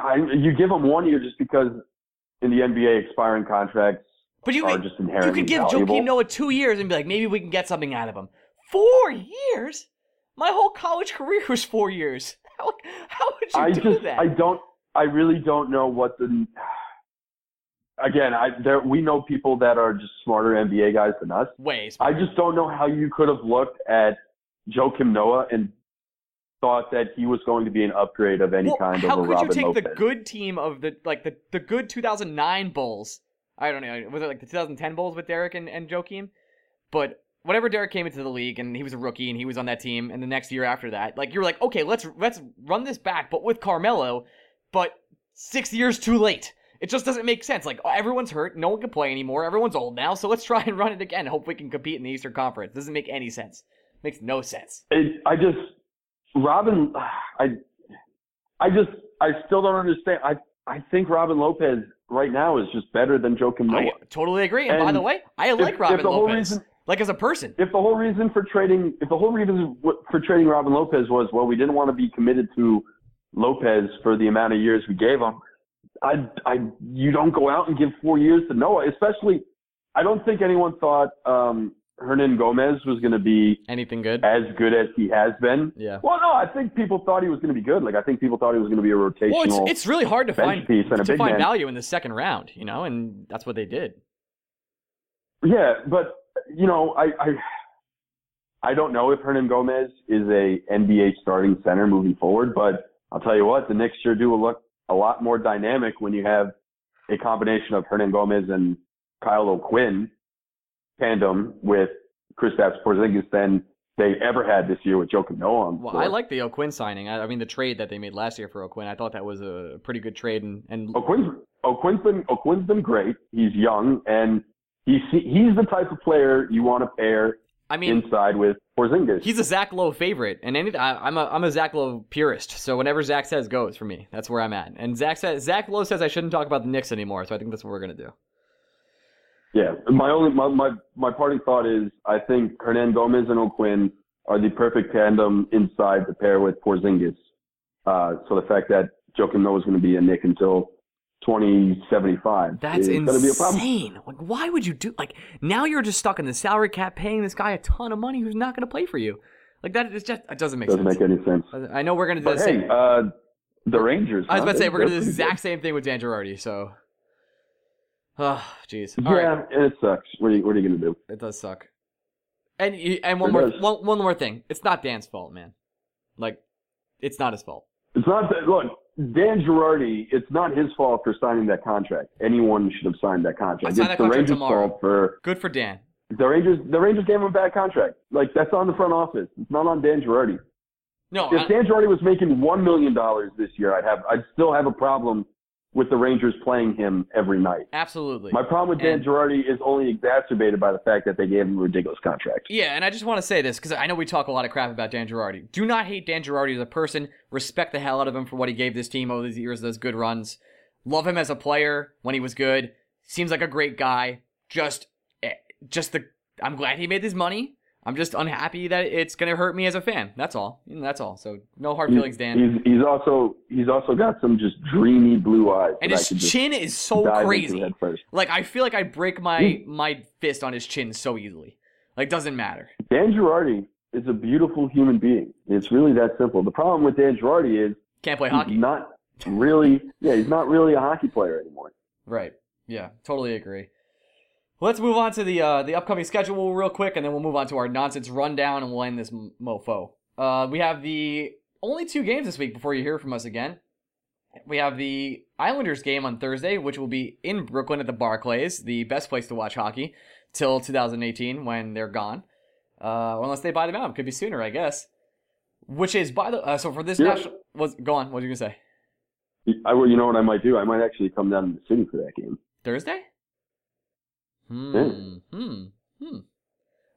I, you give him one year just because in the NBA expiring contracts But you are could, just you could give valuable. Joakim Noah two years and be like, maybe we can get something out of him. Four years? My whole college career was four years. How, how would you I do just, that? I don't, I really don't know what the. Again, I there we know people that are just smarter NBA guys than us. Ways. I just don't know how you could have looked at Joakim Noah and thought that he was going to be an upgrade of any well, kind how over could Robin you take Lopez. the good team of the like the, the good 2009 Bulls? I don't know. Was it like the 2010 Bulls with Derrick and, and Joakim? But whenever Derrick came into the league and he was a rookie and he was on that team, and the next year after that, like you were like, okay, let's let's run this back, but with Carmelo, but six years too late. It just doesn't make sense. Like everyone's hurt, no one can play anymore. Everyone's old now, so let's try and run it again. Hope we can compete in the Eastern Conference. Doesn't make any sense. Makes no sense. It, I just Robin, I, I just I still don't understand. I I think Robin Lopez right now is just better than Joakim I Noah. totally agree. And, by the way, I like if Robin whole Lopez. reason- like as a person. if the whole reason for trading, if the whole reason for trading Robin Lopez was, well, we didn't want to be committed to Lopez for the amount of years we gave him, I, I, you don't go out and give four years to Noah, especially. I don't think anyone thought um, Hernangomez was going to be Anything good? as good as he has been. Yeah. Well, no, I think people thought he was going to be good. Like I think people thought he was going to be a rotational. Well, it's it's really hard to find piece and a to find man. value in the second round, you know, and that's what they did. Yeah, but you know, I, I I don't know if Hernangomez is a NBA starting center moving forward, but I'll tell you what, the Knicks sure do look a lot more dynamic when you have a combination of Hernangomez and Kyle O'Quinn tandem with Kristaps Porzingis than they ever had this year with Joakim Noah. on Well. I like the O'Quinn signing. I, I mean, the trade that they made last year for O'Quinn, I thought that was a pretty good trade. And, and O'Quinn's O'Quinn's been O'Quinn's been great. He's young and he's he's the type of player you want to pair I mean, inside with Porzingis. he's a Zach Lowe favorite, and any I, I'm a I'm a Zach Lowe purist. So whenever Zach says goes for me, that's where I'm at. And Zach says Zach Lowe says I shouldn't talk about the Knicks anymore. So I think that's what we're gonna do. Yeah, my only my, my my parting thought is I think Hernangomez and O'Quinn are the perfect tandem inside to pair with Porzingis. Uh, so the fact that Joakim Noah is going to be a Knick until 2075 That's is going to be a problem. insane. Like, why would you do like now? You're just stuck in the salary cap, paying this guy a ton of money who's not gonna play for you. Like that is just it doesn't make sense. Doesn't sense. make any sense. I know we're gonna do But the hey, same. uh, the Rangers. I was huh? about to say we're gonna do the exact same thing with Dan Girardi. So, oh, jeez. good. Yeah, right, it sucks. What are you What are you gonna do? it does suck. And and one It more one, one more thing. It's not Dan's fault, man. Like, it's not his fault. It's not that. Look, Dan Girardi. It's not his fault for signing that contract. Anyone should have signed that contract. It's that the Rangers' tomorrow. fault for Good for Dan. the Rangers. The Rangers gave him a bad contract. Like that's on the front office. It's not on Dan Girardi. No, If I- Dan Girardi was making one million dollars this year, I'd have. I'd still have a problem with the Rangers playing him every night. absolutely. My problem with Dan And- Girardi is only exacerbated by the fact that they gave him a ridiculous contract. Yeah, and I just want to say this because I know we talk a lot of crap about Dan Girardi. Do not hate Dan Girardi as a person. Respect the hell out of him for what he gave this team over these years, those good runs. Love him as a player when he was good. Seems like a great guy. Just, eh, just the. I'm glad he made this money. I'm just unhappy that it's gonna hurt me as a fan. That's all. That's all. So no hard feelings, Dan. He's he's also he's also got some just dreamy blue eyes. And his chin is so crazy. Like I feel like I'd break my my fist on his chin so easily. Like doesn't matter. Dan Girardi is a beautiful human being. It's really that simple. The problem with Dan Girardi is Can't play hockey. not really yeah he's not really a hockey player anymore. Right. Yeah, totally agree. Let's move on to the uh, the upcoming schedule real quick, and then we'll move on to our nonsense rundown, and we'll end this mofo. Uh, we have the only two games this week before you hear from us again. We have the Islanders game on Thursday, which will be in Brooklyn at the Barclays, the best place to watch hockey till 2018 when they're gone. Uh, unless they buy them out, could be sooner, I guess. Which is by the uh, so for this Yeah. national was go on. What were you gonna say? I well, you know what I might do? I might actually come down to the city for that game. Thursday? Hmm. Yeah. Hmm. Hmm.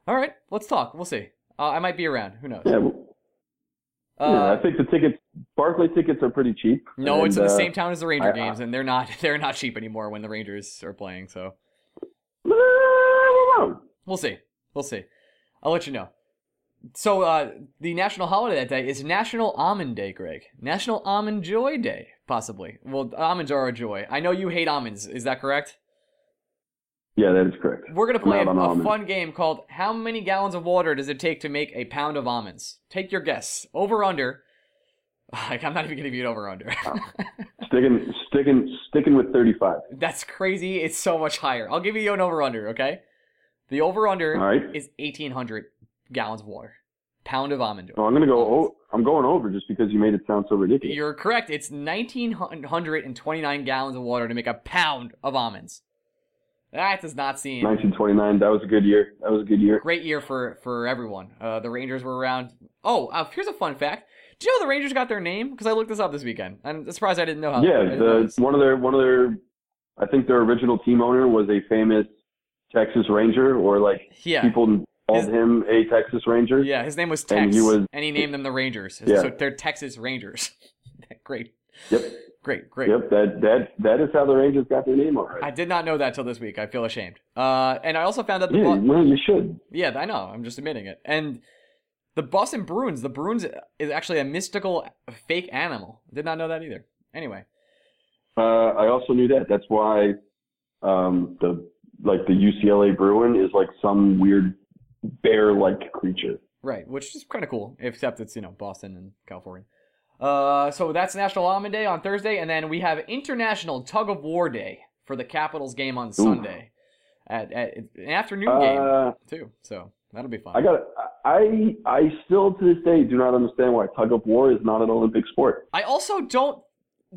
All right. Let's talk. We'll see. Uh, I might be around. Who knows? Yeah, well, Uh, yeah, I think the tickets, Barclay tickets, are pretty cheap. no, it's in the uh, same town as the Ranger I- games, and they're not. They're not cheap anymore when the Rangers are playing. So uh, we'll see. We'll see. I'll let you know. So uh, the national holiday that day is National Almond Day, Greg. National Almond Joy Day, possibly. Well, almonds are a joy. I know you hate almonds. Is that correct? Yeah, that is correct. We're gonna play a, a fun game called "How many gallons of water does it take to make a pound of almonds?" Take your guess. Over under. Like, I'm not even gonna give you an over under. Sticking, sticking, sticking with thirty-five. That's crazy. It's so much higher. I'll give you an over under. Okay. The over under right. is 1,800 gallons of water. Pound of almond Oh. I'm gonna go. Oh, I'm going over just because you made it sound so ridiculous. You're correct. It's 1,929 gallons of water to make a pound of almonds. That does not seem 1929. That was a good year. That was a good year. great year for for everyone. Uh, the Rangers were around. Oh, uh, here's a fun fact. Do you know the Rangers got their name? Because I looked this up this weekend. I'm surprised I didn't know how. Yeah, the one of their one of their, I think their original team owner was a famous Texas Ranger, or like yeah, people called His- him a Texas Ranger. yeah. His name was And he was- and he named them the Rangers. Yeah. So they're Texas Rangers. great, Yep. Great, great. Yep. That that that is how the Rangers got their name already. I did not know that till this week. I feel ashamed. Uh, and I also found out the yeah. Well, you should. yeah, I know. I'm just admitting it. And the Boston Bruins, the Bruins is actually a mystical fake animal. Did not know that either. Anyway, Uh, I also knew that. That's why um, the like the UCLA Bruin is like some weird bear-like creature. right, which is kind of cool, except it's you know Boston and California. Uh, so that's National Almond Day on Thursday, and then we have International Tug of War Day for the Capitals game on Sunday, at, at an afternoon game Uh, too. So that'll be fun. I got. it. I I still to this day do not understand why tug of war is not an Olympic sport. I also don't.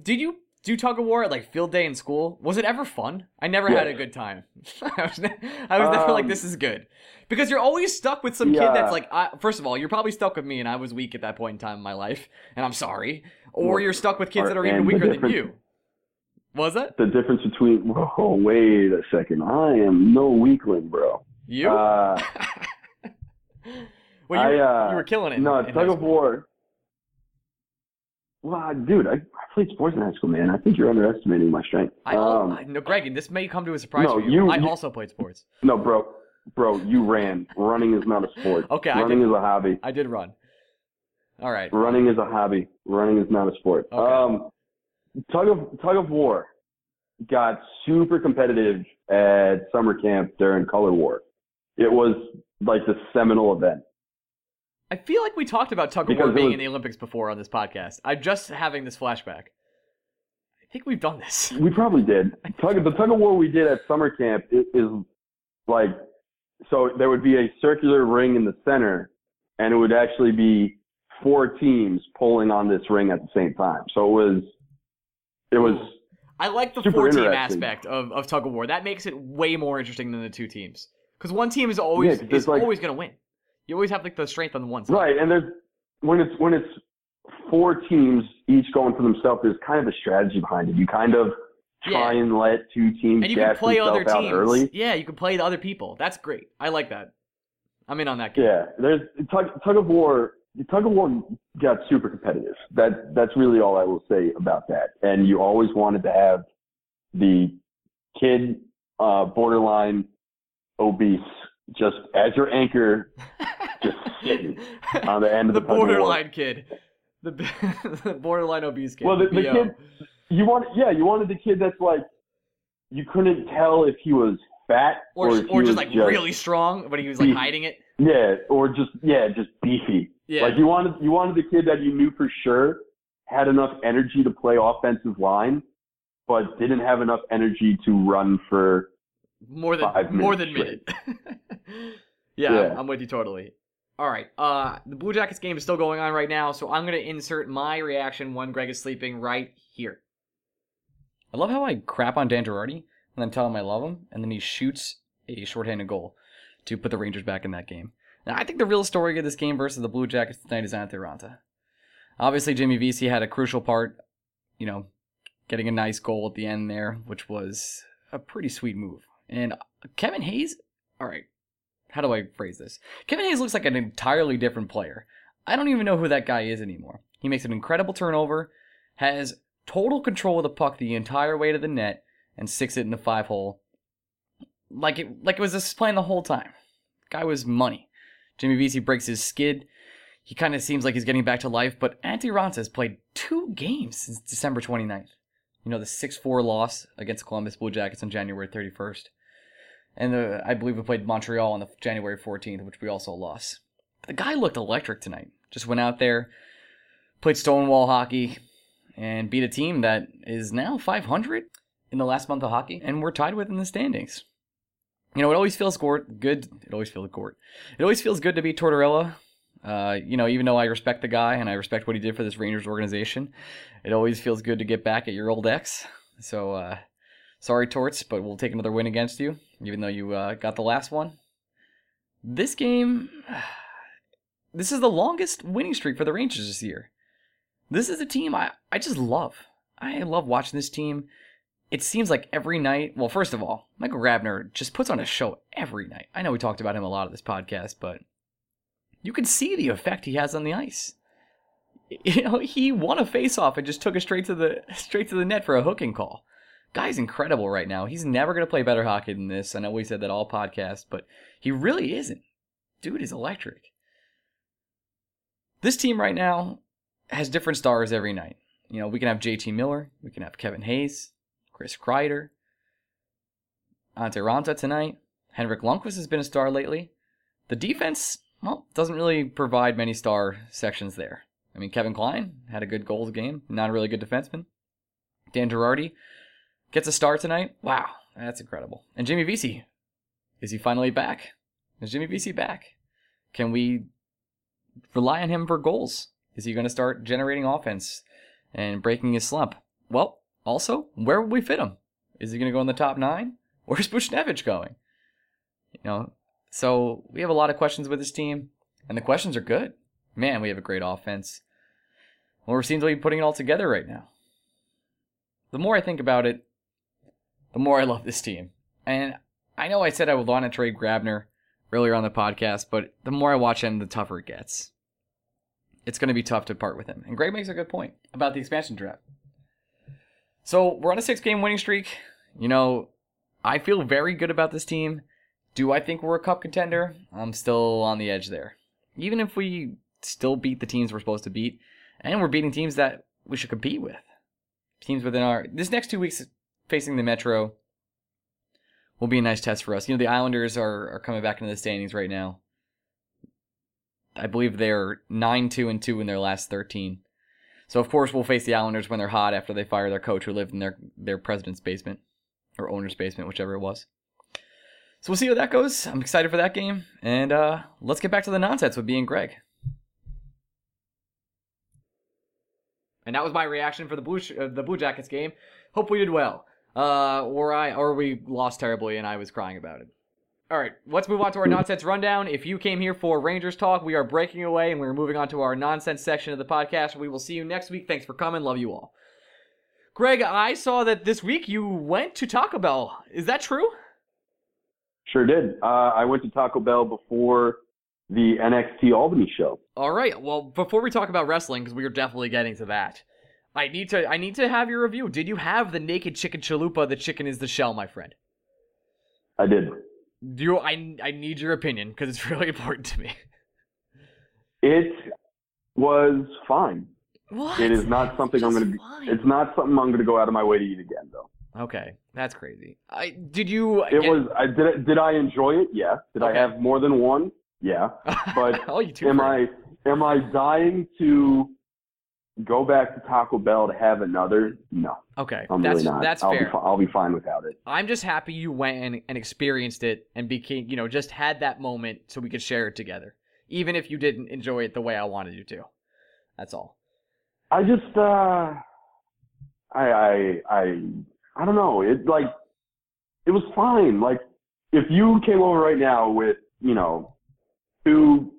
Did you do tug of war at like field day in school? Was it ever fun? I never had a good time. I was, ne- I was never like, Um, this is good. Because you're always stuck with some kid that's like, I, first of all, you're probably stuck with me, and I was weak at that point in time in my life, and I'm sorry. Or Well, you're stuck with kids that are even weaker than you. Was it? The difference between whoa, wait a second, I am no weakling, bro. you? Uh, well, you, I, uh, you were killing it. no, in tug of school. war. Well, dude, I, I played sports in high school, man. I think you're underestimating my strength. I, al- um, I- no, Greg, this may come to a surprise no, for you. you- I you- also played sports. no, bro, bro, you ran. Running is not a sport. Okay, I running did- is a hobby. I did run. All right. Running is a hobby. Running is not a sport. Okay. Um, tug of tug of war got super competitive at summer camp during Color War. It was like the seminal event. I feel like we talked about tug of war being was- in the Olympics before on this podcast. I'm just having this flashback. I think we've done this. We probably did. Tug, the tug of war we did at summer camp is, is like, so there would be a circular ring in the center, and it would actually be four teams pulling on this ring at the same time. So it was, it was, I like the four team aspect of, of tug of war. That makes it way more interesting than the two teams. Because one team is always Yeah, is like- always going to win. You always have like the strength on the one side. right. And there's when it's when it's four teams each going for themselves. There's kind of a strategy behind it. You kind of try Yeah. and let two teams And you can play other teams. early. Yeah, you can play the other people. That's great. I like that. I'm in on that game. Yeah, there's tug, tug of war. Tug of war got super competitive. That that's really all I will say about that. And you always wanted to have the kid, uh, borderline obese, just as your anchor, just sitting on the end of the the, borderline kid. The, the borderline obese kid. Well, the, the kid, you want, yeah, you wanted the kid that's like, you couldn't tell if he was fat or, or, or, just like just, really strong, but he was like beefy. hiding it. yeah, or just yeah, just beefy. Yeah. Like you wanted you wanted the kid that you knew for sure had enough energy to play offensive line, but didn't have enough energy to run for more than five more than minute. yeah, Yeah. I'm with you totally. All right, uh, the Blue Jackets game is still going on right now, so I'm gonna insert my reaction when Greg is sleeping right here. I love how I crap on Dan Girardi and then tell him I love him, and then he shoots a shorthanded goal to put the Rangers back in that game. Now, I think the real story of this game versus the Blue Jackets tonight is Antti Raanta. Obviously, Jimmy Vesey had a crucial part, you know, getting a nice goal at the end there, which was a pretty sweet move. And Kevin Hayes, all right, how do I phrase this? Kevin Hayes looks like an entirely different player. I don't even know who that guy is anymore. He makes an incredible turnover, has total control of the puck the entire way to the net, and sticks it in the five hole. Like it, like it was just playing the whole time. Guy was money. Jimmy Vesey breaks his skid. He kind of seems like he's getting back to life, but Antti Raanta has played two games since December 29th. You know, the 6 4 loss against Columbus Blue Jackets on January 31st. And the, I believe we played Montreal on the January 14th, which we also lost. But the guy looked electric tonight. Just went out there, played Stonewall hockey, and beat a team that is now 500 in the last month of hockey, and we're tied with in the standings. You know, it always feels good. It always feels good. It always feels good to beat Tortorella. Uh, you know, even though I respect the guy and I respect what he did for this Rangers organization, it always feels good to get back at your old ex. So, uh, sorry, Torts, but we'll take another win against you, even though you uh, got the last one. This game, this is the longest winning streak for the Rangers this year. This is a team I, I just love. I love watching this team. It seems like every night, well, first of all, Michael Grabner just puts on a show every night. I know we talked about him a lot of this podcast, but you can see the effect he has on the ice. You know, he won a face-off and just took it straight to the straight to the net for a hooking call. Guy's incredible right now. He's never going to play better hockey than this. I know we said that all podcast, but he really isn't. Dude is electric. This team right now has different stars every night. You know, we can have JT Miller, we can have Kevin Hayes, Chris Kreider, Antti Raanta tonight. Henrik Lundqvist has been a star lately. The defense, well, doesn't really provide many star sections there. I mean, Kevin Klein had a good goals game, not a really good defenseman. Dan Girardi gets a star tonight. Wow, that's incredible. And Jimmy Vesey, is he finally back? Is Jimmy Vesey back? Can we rely on him for goals? Is he going to start generating offense and breaking his slump? Well, also, where will we fit him? Is he going to go in the top nine? Where's Buchnevich going? You know, so we have a lot of questions with this team, and the questions are good. Man, we have a great offense. Well, we seem to be putting it all together right now. The more I think about it, the more I love this team. And I know I said I would want to trade Grabner earlier on the podcast, but the more I watch him, the tougher it gets. It's going to be tough to part with him. And Greg makes a good point about the expansion draft. So we're on a six game winning streak. You know, I feel very good about this team. Do I think we're a cup contender? I'm still on the edge there. Even if we still beat the teams we're supposed to beat, and we're beating teams that we should compete with. Teams within our this next two weeks facing the Metro will be a nice test for us. You know, the Islanders are, are coming back into the standings right now. I believe they're nine two and two in their last thirteen. So of course we'll face the Islanders when they're hot after they fire their coach who lived in their their president's basement or owner's basement, whichever it was. So we'll see how that goes. I'm excited for that game, and uh, let's get back to the nonsense with being Greg. And that was my reaction for the Blue uh, the Blue Jackets game. Hope we did well, uh, or I or we lost terribly, and I was crying about it. All right, let's move on to our nonsense rundown. If you came here for Rangers talk, we are breaking away and we're moving on to our nonsense section of the podcast. We will see you next week. Thanks for coming. Love you all. Greg, I saw that this week you went to Taco Bell. Is that true? Sure did. Uh, I went to Taco Bell before the NXT Albany show. All right. Well, before we talk about wrestling, because we are definitely getting to that, I need to I need to have your review. Did you have the naked chicken chalupa? The chicken is the shell, my friend. I did. Do you, I I need your opinion because it's really important to me. It was fine. What? It is not something I'm going to. fine. It's not something I'm going to go out of my way to eat again, though. Okay, that's crazy. I did you? It was. I did. Did I enjoy it? Yes. Did Okay. I have more than one? Yeah. but oh, you too. Am I? Am I dying to go back to Taco Bell to have another? No, Okay, I'm that's really not. that's I'll fair. Be, I'll be fine without it. I'm just happy you went and, and experienced it and became, you know, just had that moment so we could share it together, even if you didn't enjoy it the way I wanted you to. That's all. I just. uh I. I. I. I don't know. It like. It was fine. Like, if you came over right now with, you know, two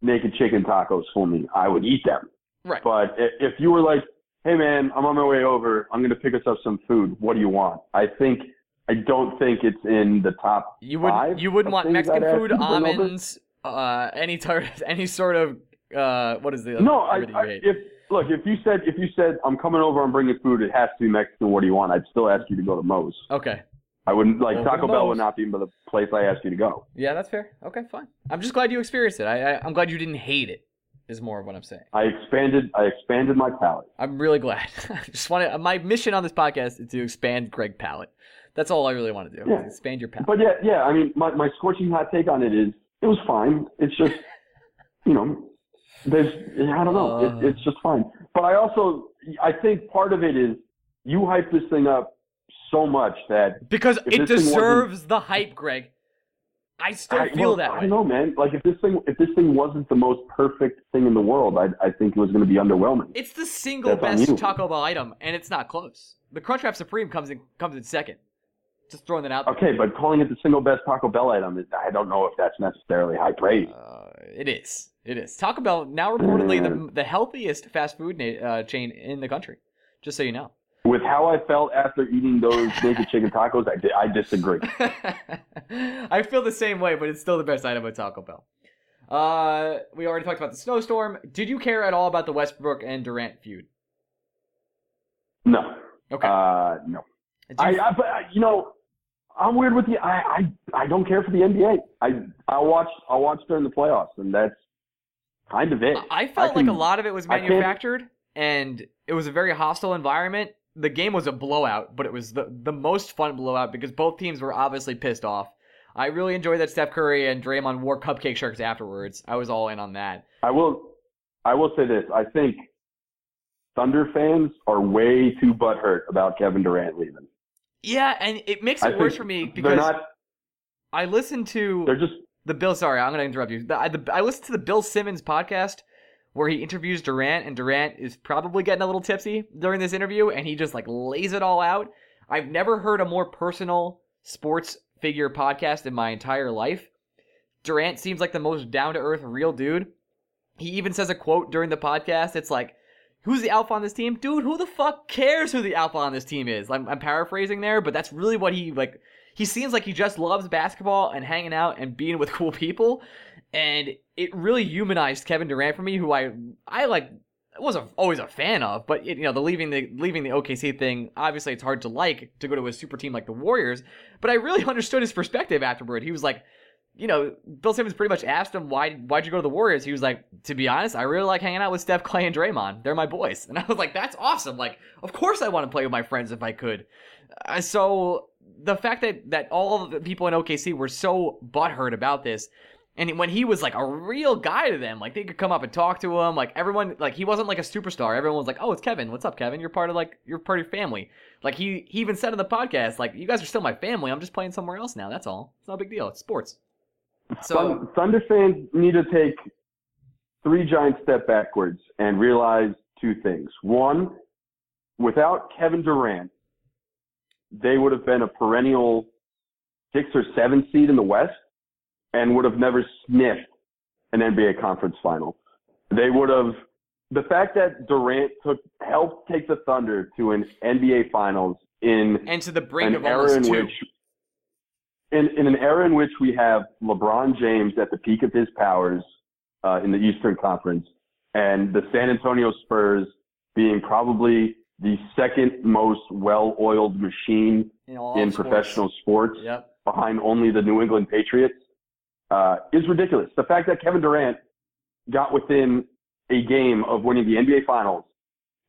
naked chicken tacos for me, I would eat them. Right. But if you were like, hey man, I'm on my way over, I'm gonna pick us up some food. What do you want? I think I don't think it's in the top You would five you wouldn't want Mexican food, you to bring over. almonds, uh, any tar- any sort of uh, what is the No, I, I if look if you said if you said I'm coming over, I'm bringing food. It has to be Mexican. What do you want? I'd still ask you to go to Moe's. okay. I wouldn't like Well, Taco Bell would not be the place I asked you to go. Yeah, that's fair. Okay, fine. I'm just glad you experienced it. I, I I'm glad you didn't hate it. Is more of what I'm saying. I expanded I expanded my palate. I'm really glad. I just want to. My mission on this podcast is to expand Greg palate. That's all I really want to do. Yeah. expand your palate. But yeah, yeah. I mean, my my scorching hot take on it is it was fine. It's just you know, there's I don't know. Uh. It, it's just fine. But I also I think part of it is you hype this thing up so much that Because it this thing wasn't- deserves the hype, Greg. I still I, feel well, that I way. know, man. Like if this thing if this thing wasn't the most perfect thing in the world, I I think it was going to be underwhelming. It's the single That's best. Taco Bell item, and it's not close. The Crunchwrap Supreme comes in comes in second. Just throwing that out there. Okay, but calling it the single best Taco Bell item, is, I don't know if that's necessarily high praise. Uh, it is. It is. Taco Bell now reportedly the the healthiest fast food na- uh, chain in the country. Just so you know. With how I felt after eating those naked chicken tacos, I, di- I disagree. I feel the same way, but it's still the best item at Taco Bell. Uh, we already talked about the snowstorm. Did you care at all about the Westbrook and Durant feud? No, Okay. uh, no. Did I, I, but I, you know, I'm weird with the. I, I, I don't care for the NBA. I, I watch, I watch during the playoffs, and that's kind of it. I felt I like a lot of it was manufactured, and it was a very hostile environment. The game was a blowout, but it was the the most fun blowout because both teams were obviously pissed off. I really enjoyed that Steph Curry and Draymond wore cupcake shirts afterwards. I was all in on that. I will, I will say this. I think Thunder fans are way too butthurt about Kevin Durant leaving. Yeah, and it makes I it worse for me because not. I listened to They're just. the Bill. Sorry, I'm gonna interrupt you. The, I, the, I listened to the Bill Simmons podcast where he interviews Durant, and Durant is probably getting a little tipsy during this interview, and he just like lays it all out. I've never heard a more personal sports figure podcast in my entire life. Durant seems like the most down to earth, real dude. He even says a quote during the podcast. It's like, "Who's the alpha on this team, dude? Who the fuck cares who the alpha on this team is?" I'm, I'm paraphrasing there, but that's really what he like. He seems like he just loves basketball and hanging out and being with cool people, and it really humanized Kevin Durant for me, who I I like was always a fan of, but you know the leaving the leaving the OKC thing. Obviously, it's hard to like to go to a super team like the Warriors, but I really understood his perspective afterward. He was like, you know, Bill Simmons pretty much asked him why why'd you go to the Warriors. He was like, to be honest, I really like hanging out with Steph, Clay, and Draymond. They're my boys, and I was like, that's awesome. Like, of course I want to play with my friends if I could. Uh, so the fact that that all the people in OKC were so butthurt about this And when he was like a real guy to them, like they could come up and talk to him. Like everyone, like he wasn't like a superstar. Everyone was like, "Oh, it's Kevin. What's up, Kevin? You're part of like you're part of your family." Like he he even said in the podcast, like you guys are still my family. I'm just playing somewhere else now. That's all. It's not a big deal. It's sports. So Thunder fans need to take three giant step backwards and realize two things. One, without Kevin Durant, they would have been a perennial six or seven seed in the West and would have never sniffed an NBA conference final. They would have the fact that Durant took helped take the Thunder to an NBA finals in and to the brink an of era almost in two. which in, in an era in which we have LeBron James at the peak of his powers uh, in the Eastern Conference and the San Antonio Spurs being probably the second most well-oiled machine in, in sports. professional sports Yep. behind only the New England Patriots uh, is ridiculous. The fact that Kevin Durant got within a game of winning the NBA Finals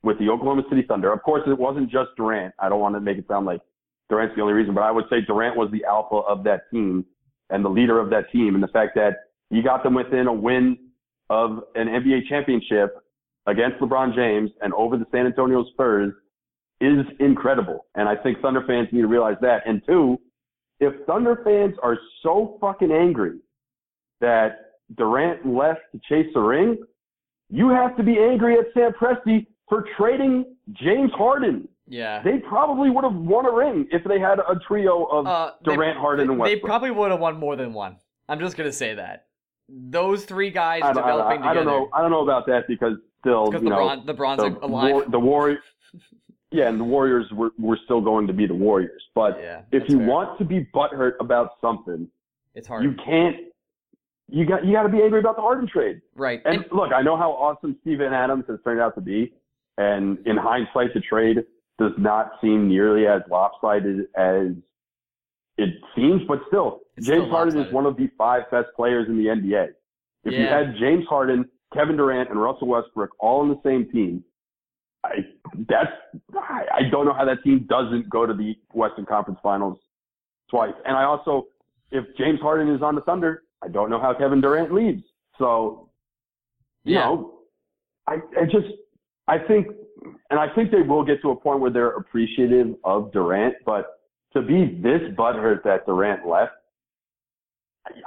with the Oklahoma City Thunder. Of course, it wasn't just Durant. I don't want to make it sound like Durant's the only reason, but I would say Durant was the alpha of that team and the leader of that team. And the fact that he got them within a win of an NBA championship against LeBron James and over the San Antonio Spurs is incredible. And I think Thunder fans need to realize that. And two, if Thunder fans are so fucking angry that Durant left to chase the ring, you have to be angry at Sam Presti for trading James Harden. Yeah. They probably would have won a ring if they had a trio of Uh, they- Durant, Harden, and Westbrook. They probably would have won more than one. I'm just gonna say that. Those three guys I, don't- I, developing don't- I don't know. I don't know about that because still, Because you know, LeBron, LeBron's the, alive. War, the Warriors. Yeah, and the Warriors were, were still going to be the Warriors. But yeah, if you fair. want to be butthurt about something, it's hard. you can't. You got you got to be angry about the Harden trade. right. And And, look, I know how awesome Steven Adams has turned out to be, and in hindsight, the trade does not seem nearly as lopsided as it seems. But still, It's James still Harden is one of the five best players in the NBA. If you had James Harden, Kevin Durant, and Russell Westbrook all on the same team, I that's I, I don't know how that team doesn't go to the Western Conference Finals twice. And I also, if James Harden is on the Thunder, I don't know how Kevin Durant leaves. So, you Yeah. know, I, I just I think, and I think they will get to a point where they're appreciative of Durant, but to be this butthurt that Durant left,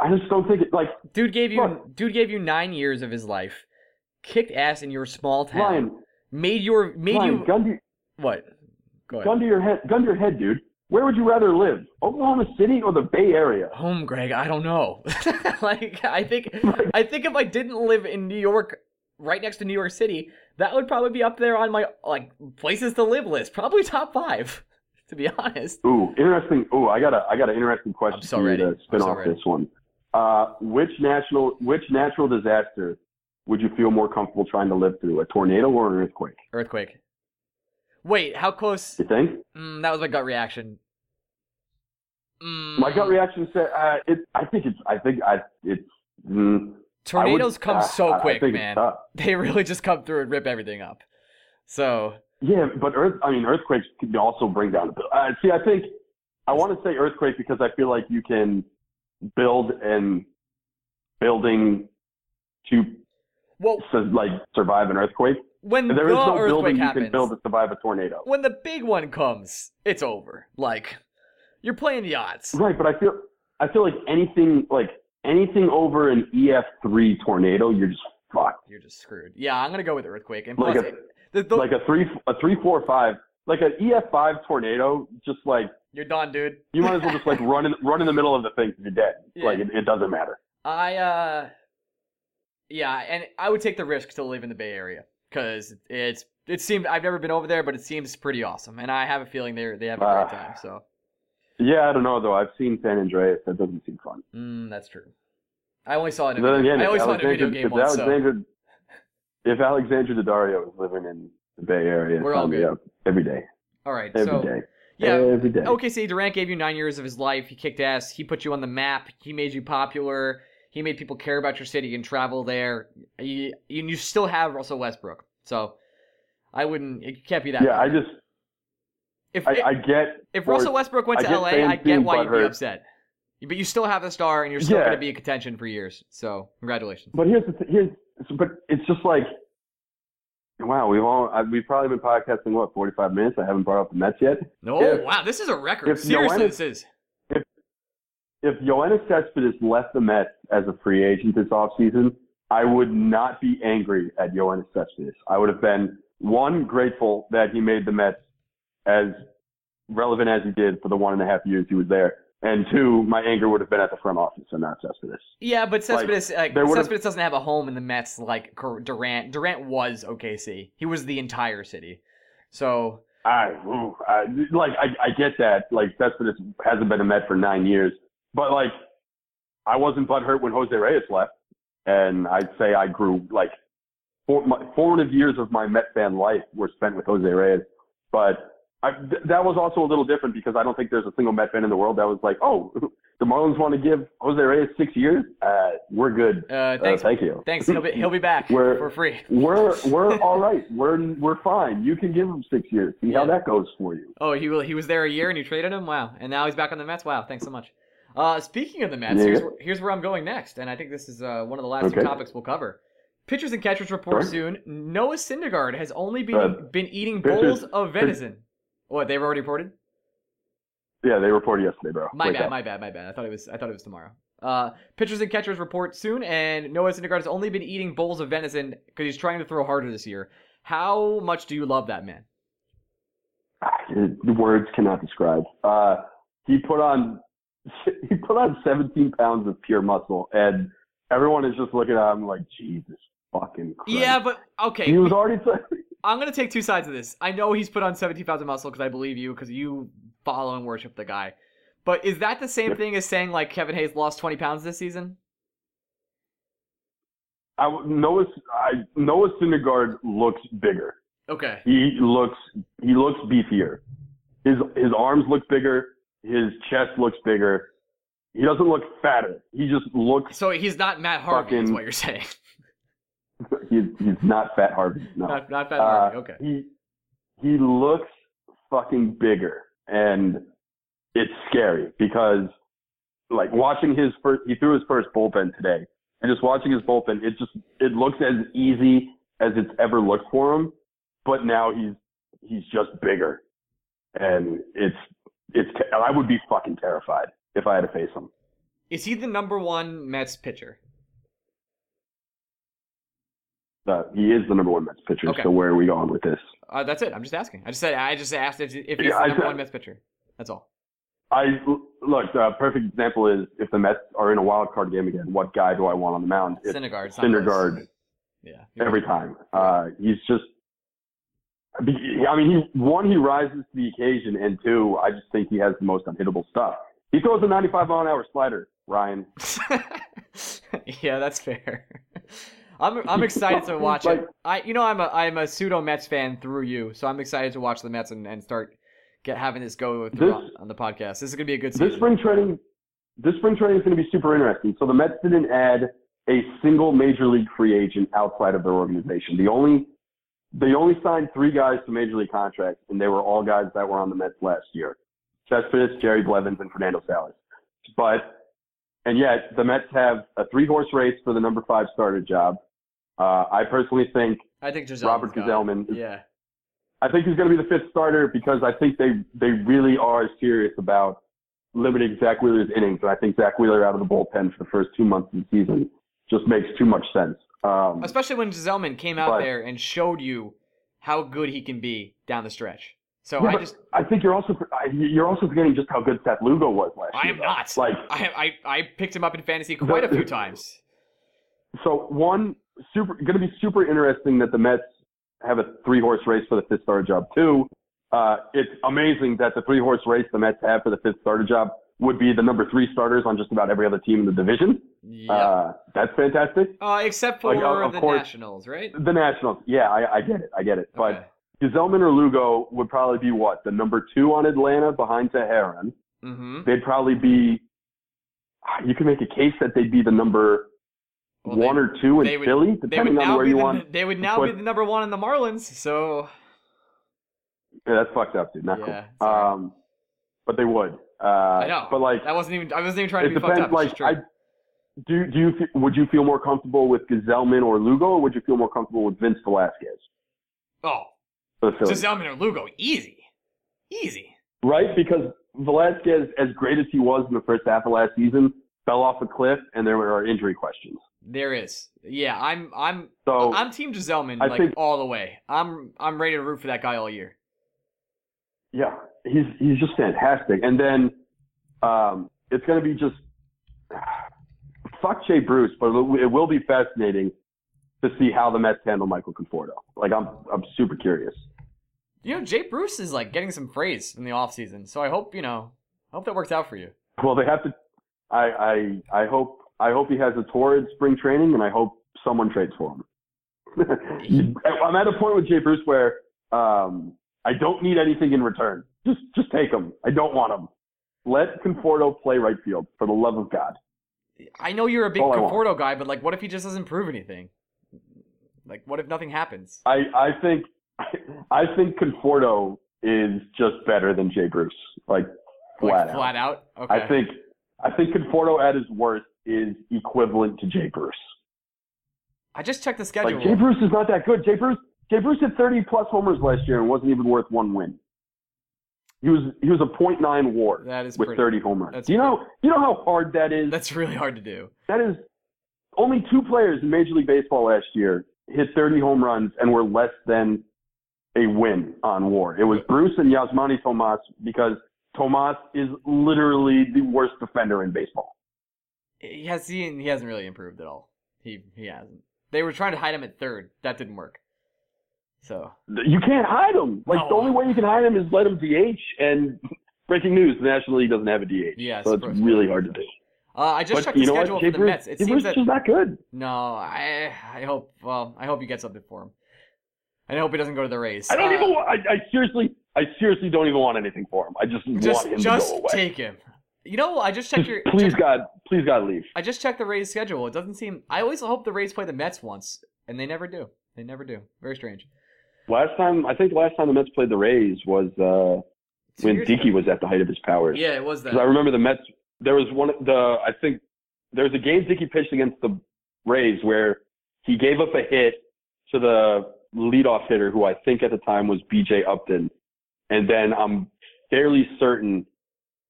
I, just don't think it like dude gave you look. dude gave you nine years of his life, kicked ass in your small town, Ryan. made your made Ryan, you gun to, what? Go ahead. gun to your head, gun to your head, dude. Where would you rather live, Oklahoma City or the Bay Area? Home, Greg. I don't know. like I think I think if I didn't live in New York, right next to New York City, that would probably be up there on my like places to live list. Probably top five, to be honest. Ooh, interesting. Ooh, I got a I got an interesting question I'm so for you ready. to spin so off ready. this one. Uh, which national which natural disaster would you feel more comfortable trying to live through, a tornado or an earthquake? Earthquake. Wait, how close? You think? Mm, that was my gut reaction. Mm, My gut reaction said, uh, it. I think it's. I think I. It's. Mm, Tornadoes would, come uh, so quick, man. They really just come through and rip everything up. So Yeah, but earth. I mean, earthquakes can also bring down. the Uh, see, I think I want to say earthquake because I feel like you can build and building to well, so, like survive an earthquake. When There the is no earthquake building you happens, can build to survive a tornado. when the big one comes, it's over. Like you're playing the odds. Right, but I feel I feel like anything like anything over an EF three tornado, you're just fucked. You're just screwed. Yeah, I'm gonna go with earthquake. And Like plus, a- it- the, the, Like a three a three four five, like an EF five tornado, just like you're done, dude. you might as well just like run in run in the middle of the thing. you're dead. Yeah. Like it, it doesn't matter. I uh, yeah, and I would take the risk to live in the Bay Area because it's it seemed I've never been over there, but it seems pretty awesome, and I have a feeling they they have a Uh, great time. So Yeah, I don't know though. I've seen San Andreas. That doesn't seem fun. mm, that's true. I only saw it in Then video. again, I if always saw it in a video Alexander- game if once. So. Alexander, if Alexander Daddario was living in the Bay Area, We're all good. up every day, All right, every day, so yeah, every day. OKC Durant gave you nine years of his life. He kicked ass. He put you on the map. He made you popular. He made people care about your city and travel there. You, you, still have Russell Westbrook. So I wouldn't. It can't be that. Yeah, I just if I, I get if for- Russell Westbrook went to get LA, I get why you'd be upset. But you still have the star, and you're still Yeah. going to be in contention for years. So congratulations. But here's the th- here's but it's just like wow we've all I, we've probably been podcasting what 45 minutes I haven't brought up the Mets yet. No, If- wow, this is a record. Seriously, this is. If Yoenis Cespedes left the Mets as a free agent this offseason, I would not be angry at Yoenis Cespedes. I would have been one grateful that he made the Mets as relevant as he did for the one and a half years he was there. And two, my anger would have been at the front office and not Cespedes. Yeah, but Cespedes, like, would've- Cespedes doesn't have a home in the Mets like Durant. Durant was OKC. He was the entire city. So I, ooh, I like I, I get that. Like Cespedes hasn't been a Met for nine years, but like I wasn't butthurt when Jose Reyes left, and I'd say I grew like for, my formative years of my Met fan life were spent with Jose Reyes. But I, th- that was also a little different because I don't think there's a single Met fan in the world that was like, oh, the Marlins want to give Jose Reyes six years. Uh, we're good. uh, Uh, thank you. thanks. He'll be he'll be back We're- for free. We're we're all right. We're we're fine. You can give him six years. See how that goes for you. Oh, he will. he was there a year and you traded him. Wow, and now he's back on the Mets. Wow, thanks so much. Uh, speaking of the Mets, Yeah. here's, where- here's where I'm going next, and I think this is uh, one of the last two Okay. topics we'll cover. Pitchers and catchers report soon. Noah Syndergaard has only been Uh, been eating pitchers- bowls of venison. What they've already reported? Yeah, they reported yesterday, bro. My Wake bad, up. my bad, my bad. I thought it was I thought it was tomorrow. Uh, pitchers and catchers report soon, and Noah Syndergaard has only been eating bowls of venison because he's trying to throw harder this year. How much do you love that man? The words cannot describe. Uh, he put on he put on 17 pounds of pure muscle, and everyone is just looking at him like, Jesus fucking Christ. Yeah, but okay. he was already. I'm gonna take two sides of this. I know he's put on 17 pounds of muscle because I believe you because you follow and worship the guy. But is that the same Yep. thing as saying like Kevin Hayes lost 20 pounds this season? I Noah I, Noah Syndergaard looks bigger. Okay. He looks he looks beefier. His his arms look bigger. His chest looks bigger. He doesn't look fatter. He just looks. So he's not Matt Harvey, is what you're saying. He's he's not Fat Harvey. No. not not Matt Uh, Harvey. Okay. He he looks fucking bigger, and it's scary because like watching his first, he threw his first bullpen today, and just watching his bullpen, it just it looks as easy as it's ever looked for him, but now he's he's just bigger, and it's it's I would be fucking terrified if I had to face him. Is he the number one Mets pitcher? Uh, he is the number one Mets pitcher. Okay. So where are we going with this? Uh, that's it. I'm just asking. I just said I just asked if, if he's Yeah, the number one Mets pitcher. That's all. I look. The perfect example is if the Mets are in a wild card game again. What guy do I want on the mound? Syndergaard. it's not close. Syndergaard Yeah. every time. Uh, he's just. I mean, he one he rises to the occasion, and two, I just think he has the most unhittable stuff. He throws a 95 mile an hour slider, Ryan. yeah, that's fair. I'm I'm excited to watch Like- it. I you know I'm a I'm a pseudo Mets fan through you, so I'm excited to watch the Mets and, and start get having this go through This- on, on the podcast. This is gonna be a good This spring training, this spring training is going to be super interesting. So the Mets didn't add a single major league free agent outside of their organization. The only they only signed three guys to major league contracts, and they were all guys that were on the Mets last year: Cespedes, Jerry Blevins, and Fernando Salas. But and yet the Mets have a three horse race for the number five starter job. Uh, I personally think I think Giselle Robert Gsellman is Yeah. I think he's going to be the fifth starter because I think they they really are serious about limiting Zack Wheeler's innings, and I think Zack Wheeler out of the bullpen for the first two months of the season just makes too much sense. Um, Especially when Gsellman came out But- there and showed you how good he can be down the stretch. So yeah, I just I think you're also I- you're also forgetting just how good Seth Lugo was last I year. am not. Like I, I I picked him up in fantasy quite a few times. so one super going to be super interesting that the Mets have a three horse race for the fifth starter job. Two, uh, it's amazing that the three horse race the Mets have for the fifth starter job would be the number three starters on just about every other team in the division. Yep. Uh, that's fantastic. Uh, except for like, of- of the course- Nationals, right? The Nationals, yeah, I, I get it, I get it. Okay. But Gsellman or Lugo would probably be what the number two on Atlanta behind Teheran. Mm-hmm. They'd probably be. You can make a case that they'd be the number Well, one they- or two in they would- Philly, depending on now where be you the, want. They would now put- be the number one in the Marlins. So Yeah, that's fucked up, dude. Not Yeah, cool. Um, but they would. Uh, I know. But like, that wasn't even. I wasn't even trying to be depends. fucked up. Like. I do. Do you would you feel more comfortable with Gsellman or Lugo, or would you feel more comfortable with Vince Velasquez oh, the or Lugo, easy, easy. right? Because Velasquez, as great as he was in the first half of last season, fell off a cliff, and there are injury questions. There is. Yeah, I'm. I'm. So I'm Team Gsellman I like think- all the way. I'm. I'm ready to root for that guy all year. Yeah, he's he's just fantastic. And then um, it's going to be just fuck Jay Bruce, but it will be fascinating to see how the Mets handle Michael Conforto. Like I'm I'm super curious. You know, Jay Bruce is like getting some praise in the offseason, so I hope you know. I hope that works out for you. Well, they have to. I I I hope I hope he has a torrid spring training, and I hope someone trades for him. I'm at a point with Jay Bruce where um, I don't need anything in return. Just just take him. I don't want him. Let Conforto play right field for the love of God. I know you're a big All I want. Conforto guy, but like, what if he just doesn't prove anything? Like, what if nothing happens? I I think I think Conforto is just better than Jay Bruce. Like flat like, out. flat out. Okay. I think I think Conforto at his worst is equivalent to Jay Bruce. I just checked the schedule. Like Jay Bruce is not that good. Jay Bruce Jay Bruce hit 30 plus homers last year and wasn't even worth one win. He was he was a .9 WAR that is with pretty. 30 home runs. that's Do you know do you know how hard that is? That's really hard to do. That is only two players in Major League Baseball last year hit 30 home runs and were less than a win on WAR. It was Bruce and Yasmany Tomas because Tomas is literally the worst defender in baseball. He has he, he hasn't really improved at all. He he hasn't. They were trying to hide him at third. That didn't work. So You can't hide him. Like the only way you can hide him is let him DH. And breaking news: the National League doesn't have a DH. Yes, so it's really hard to do. uh, I just but checked the schedule what? Jay for the Bruce, Mets. It Jay seems Bruce that is not good. no. I I hope well I hope you get something for him. And I hope he doesn't go to the Rays. I don't Uh, even. Want, I, I seriously, I seriously don't even want anything for him. I just, just want him just to go away. take him. You know, I just checked Just your. please, check- God, please, God, leave. I just checked the Rays schedule. It doesn't seem. I always hope the Rays play the Mets once, and they never do. They never do. Very strange. Last time, I think, last time the Mets played the Rays was uh, when Dickey was at the height of his powers. Yeah, it was that. 'Cause I remember the Mets. There was one. of The I think there was a game Dickey pitched against the Rays where he gave up a hit to the leadoff hitter, who I think at the time was B.J. Upton, and then I'm fairly certain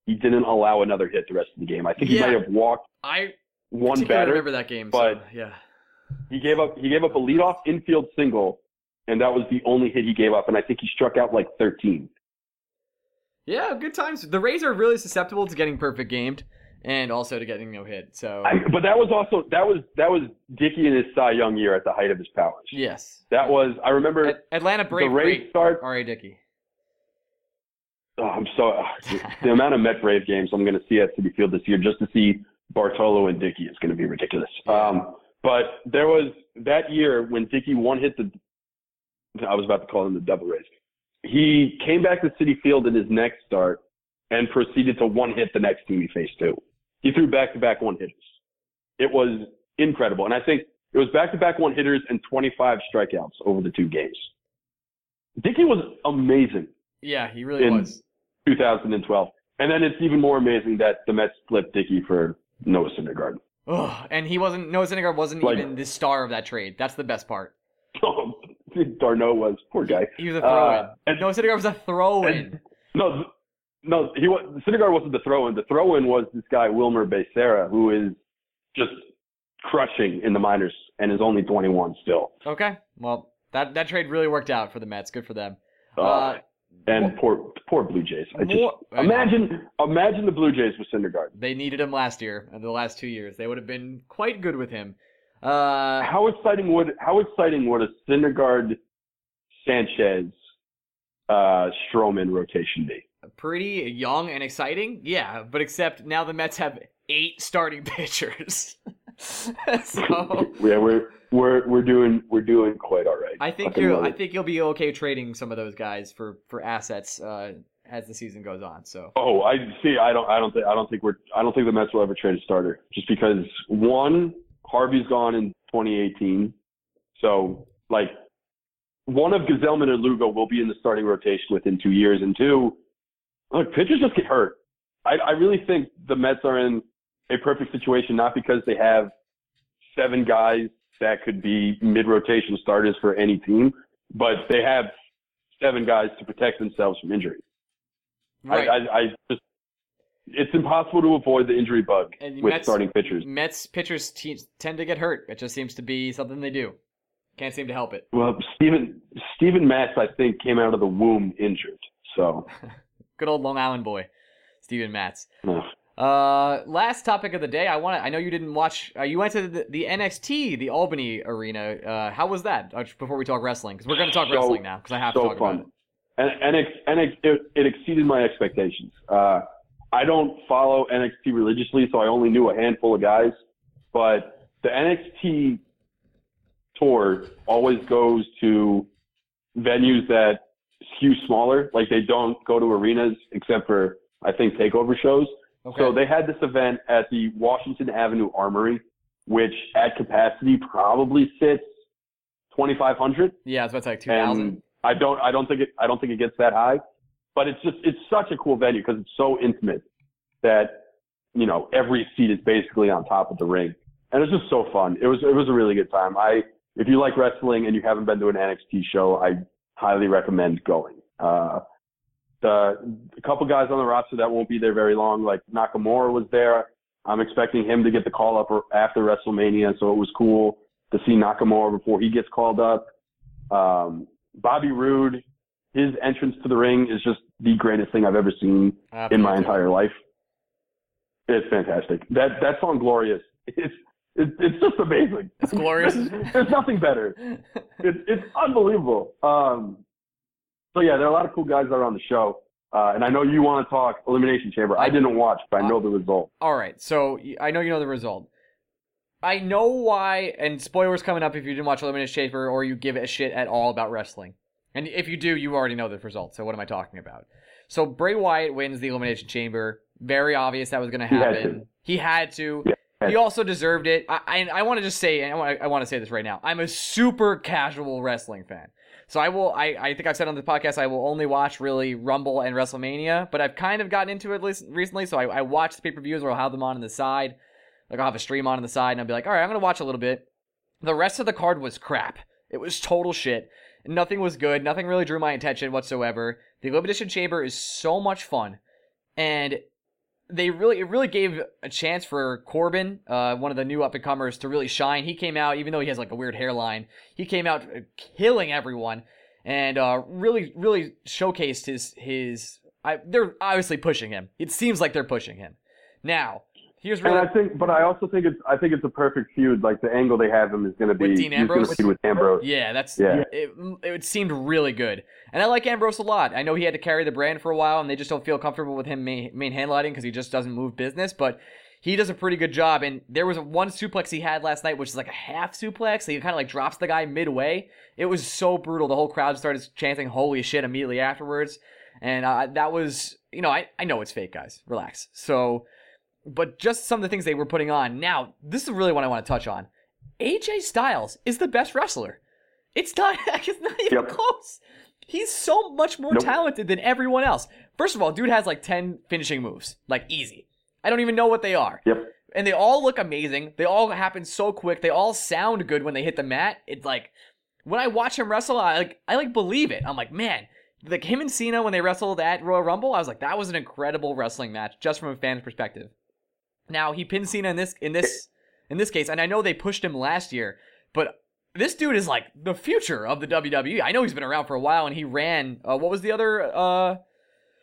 he didn't allow another hit the rest of the game. I think he Yeah. might have walked I one particularly batter. remember that game. but- so, yeah. He gave up. He gave up a leadoff infield single, and that was the only hit he gave up. And I think he struck out like 13. Yeah, good times. The Rays are really susceptible to getting perfect gamed and also to getting no hit. So I, but that was also that was that was Dickey in his Cy Young year at the height of his powers. yes, That was I remember At- Atlanta Brave the Rays start. R.A. Dickey. Oh, I'm so the amount of Met Brave games I'm going to see at Citi Field this year just to see Bartolo and Dickey is going to be ridiculous. Um, but there was that year when Dickey one hit the. I was about to call him the Devil Rays. He came back to Citi Field in his next start and proceeded to one hit the next team he faced too. He threw back to back one hitters. It was incredible, and I think it was back to back one hitters and 25 strikeouts over the two games. Dickey was amazing. Yeah, he really In- was. 2012. And then it's even more amazing that the Mets flipped Dickey for Noah Syndergaard. Ugh, and he wasn't. Noah Syndergaard wasn't Like- even the star of that trade. That's the best part. Oh, d'Arnaud was poor guy. He was a throw-in. Uh, and- Noah Syndergaard was a throw-in. No, no, he was Syndergaard wasn't the throw-in. The throw-in was this guy Wilmer Becerra, who is just crushing in the minors and is only 21 still. okay, well that that trade really worked out for the Mets. Good for them. Uh, Uh, and poor, poor Blue Jays. I just more- imagine, imagine the Blue Jays with Syndergaard. They needed him last year and the last two years. They would have been quite good with him. Uh, How exciting would how exciting would a Syndergaard, Sanchez, uh, Stroman rotation be? pretty young and exciting, yeah. But except now the Mets have eight starting pitchers. so yeah, we're we're we're doing we're doing quite all right. I think you I think you'll be okay trading some of those guys for for assets uh, as the season goes on. So Oh, I see. I don't. I don't think. I don't think we're. I don't think the Mets will ever trade a starter, just because one, Harvey's gone in 2018, so like one of Gsellman or Lugo will be in the starting rotation within two years, and two, look, pitchers just get hurt. I, I really think the Mets are in a perfect situation, not because they have seven guys that could be mid-rotation starters for any team, but they have seven guys to protect themselves from injury. Right. I, I, I just, it's impossible to avoid the injury bug And with Mets- starting pitchers. Mets pitchers te- tend to get hurt. It just seems to be something they do. Can't seem to help it. Well, Stephen Steven Matz, I think, came out of the womb injured. So, Good old Long Island boy, Steven Matz. uh, Uh, last topic of the day. I want to. I know you didn't watch. Uh, you went to the, the NXT, the Albany arena. Uh, how was that? Uh, before we talk wrestling, because we're going to talk So- wrestling now. Because I have to talk fun. about it. and NX it, it exceeded my expectations. Uh, I don't follow NXT religiously, so I only knew a handful of guys. But the NXT tour always goes to venues that skew smaller, like they don't go to arenas except for I think takeover shows. Okay. So they had this event at the Washington Avenue Armory, which at capacity probably sits 2,500 yeah, it's about like two thousand. I don't I don't think it I don't think it gets that high, but it's just it's such a cool venue because it's so intimate that you know every seat is basically on top of the ring, and it's just so fun. It was it was a really good time. I if you like wrestling and you haven't been to an NXT show, I highly recommend going. Uh, the a couple guys on the roster that won't be there very long, like Nakamura was there. I'm expecting him to get the call up after WrestleMania, so it was cool to see Nakamura before he gets called up. Um, Bobby Roode, his entrance to the ring is just the greatest thing I've ever seen in my entire life. It's fantastic. That that song "Glorious," it's it's, it's just amazing. It's glorious. There's nothing better. It's it's unbelievable. Um, so yeah, there are a lot of cool guys that are on the show, uh, and I know you want to talk Elimination Chamber. I didn't watch, but I know the result. All right, so I know you know the result. I know why, and spoilers coming up if you didn't watch Elimination Chamber or you give a shit at all about wrestling. And if you do, you already know the result. So what am I talking about? So Bray Wyatt wins the Elimination Chamber. Very obvious that was going to He had happen. to. He had to. Yeah. He also deserved it. I I, I want to just say, I want I want to say this right now. I'm a super casual wrestling fan. So I will. I, I think I've said on the podcast I will only watch really Rumble and WrestleMania, but I've kind of gotten into it recently. So I, I watch the pay per views or I'll have them on in the side. Like I'll have a stream on in the side, and I'll be like, all right, I'm gonna watch a little bit. The rest of the card was crap. It was total shit. Nothing was good. Nothing really drew my attention whatsoever. The Elimination Chamber is so much fun, and they really it really gave a chance for Corbin, uh, one of the new up and comers, to really shine. He came out, even though he has like a weird hairline, he came out uh, killing everyone, and uh, really really showcased his his. I, they're obviously pushing him. It seems like they're pushing him. Now, here's And really I think, but I also think it's I think it's a perfect feud. Like the angle they have him is going to be With Dean Ambrose? feud with Ambrose. Yeah, that's Yeah. It, it seemed really good, and I like Ambrose a lot. I know he had to carry the brand for a while, and they just don't feel comfortable with him main, main handlighting because he just doesn't move business. But he does a pretty good job. And there was one suplex he had last night, which is like a half suplex. So he kind of like drops the guy midway. It was so brutal. The whole crowd started chanting "Holy shit!" immediately afterwards, and uh, that was you know I I know it's fake, guys. Relax. So. But just some of the things they were putting on. Now, this is really what I want to touch on. AJ Styles is the best wrestler. It's not. It's not even Yep. close. He's so much more Nope. talented than everyone else. First of all, dude has like ten finishing moves, like easy. I don't even know what they are, Yep. and they all look amazing. They all happen so quick. They all sound good when they hit the mat. It's like when I watch him wrestle, I like I like believe it. I'm like, man, like him and Cena when they wrestled at Royal Rumble, I was like, that was an incredible wrestling match, just from a fan's perspective. Now he pinned Cena in this in this in this case, and I know they pushed him last year, but this dude is like the future of the WWE. I know he's been around for a while, and he ran. Uh, what was the other? Uh,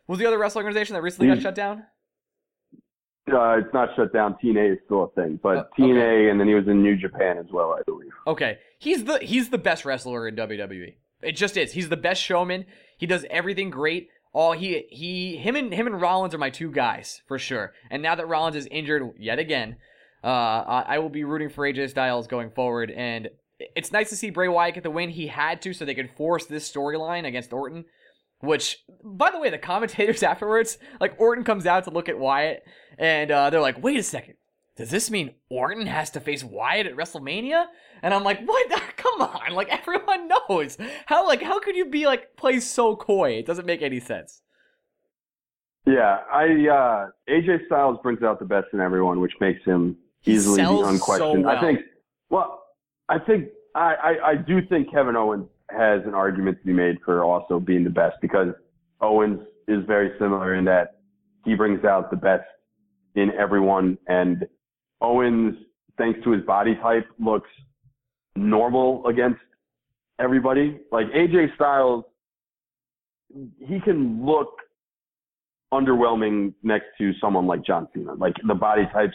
was the other wrestling organization that recently got shut down? Uh, it's not shut down. TNA is still a thing, but Uh, TNA, and then he was in New Japan as well, I believe. Okay, he's the he's the best wrestler in WWE. It just is. He's the best showman. He does everything great. All he he him and him and Rollins are my two guys for sure. And now that Rollins is injured yet again, uh, I I will be rooting for AJ Styles going forward. And it's nice to see Bray Wyatt get the win. He had to so they could force this storyline against Orton. Which, by the way, the commentators afterwards, like Orton comes out to look at Wyatt, and uh, they're like, "Wait a second, does this mean Orton has to face Wyatt at WrestleMania?" And I'm like, "What? Come on! Like everyone knows how like how could you be like play so coy? It doesn't make any sense." Yeah, I uh, AJ Styles brings out the best in everyone, which makes him easily the unquestioned. so well. I think. Well, I think I, I I do think Kevin Owens has an argument to be made for also being the best because Owens is very similar in that he brings out the best in everyone, and Owens, thanks to his body type, looks normal against everybody. Like AJ Styles, he can look underwhelming next to someone like John Cena. Like the body types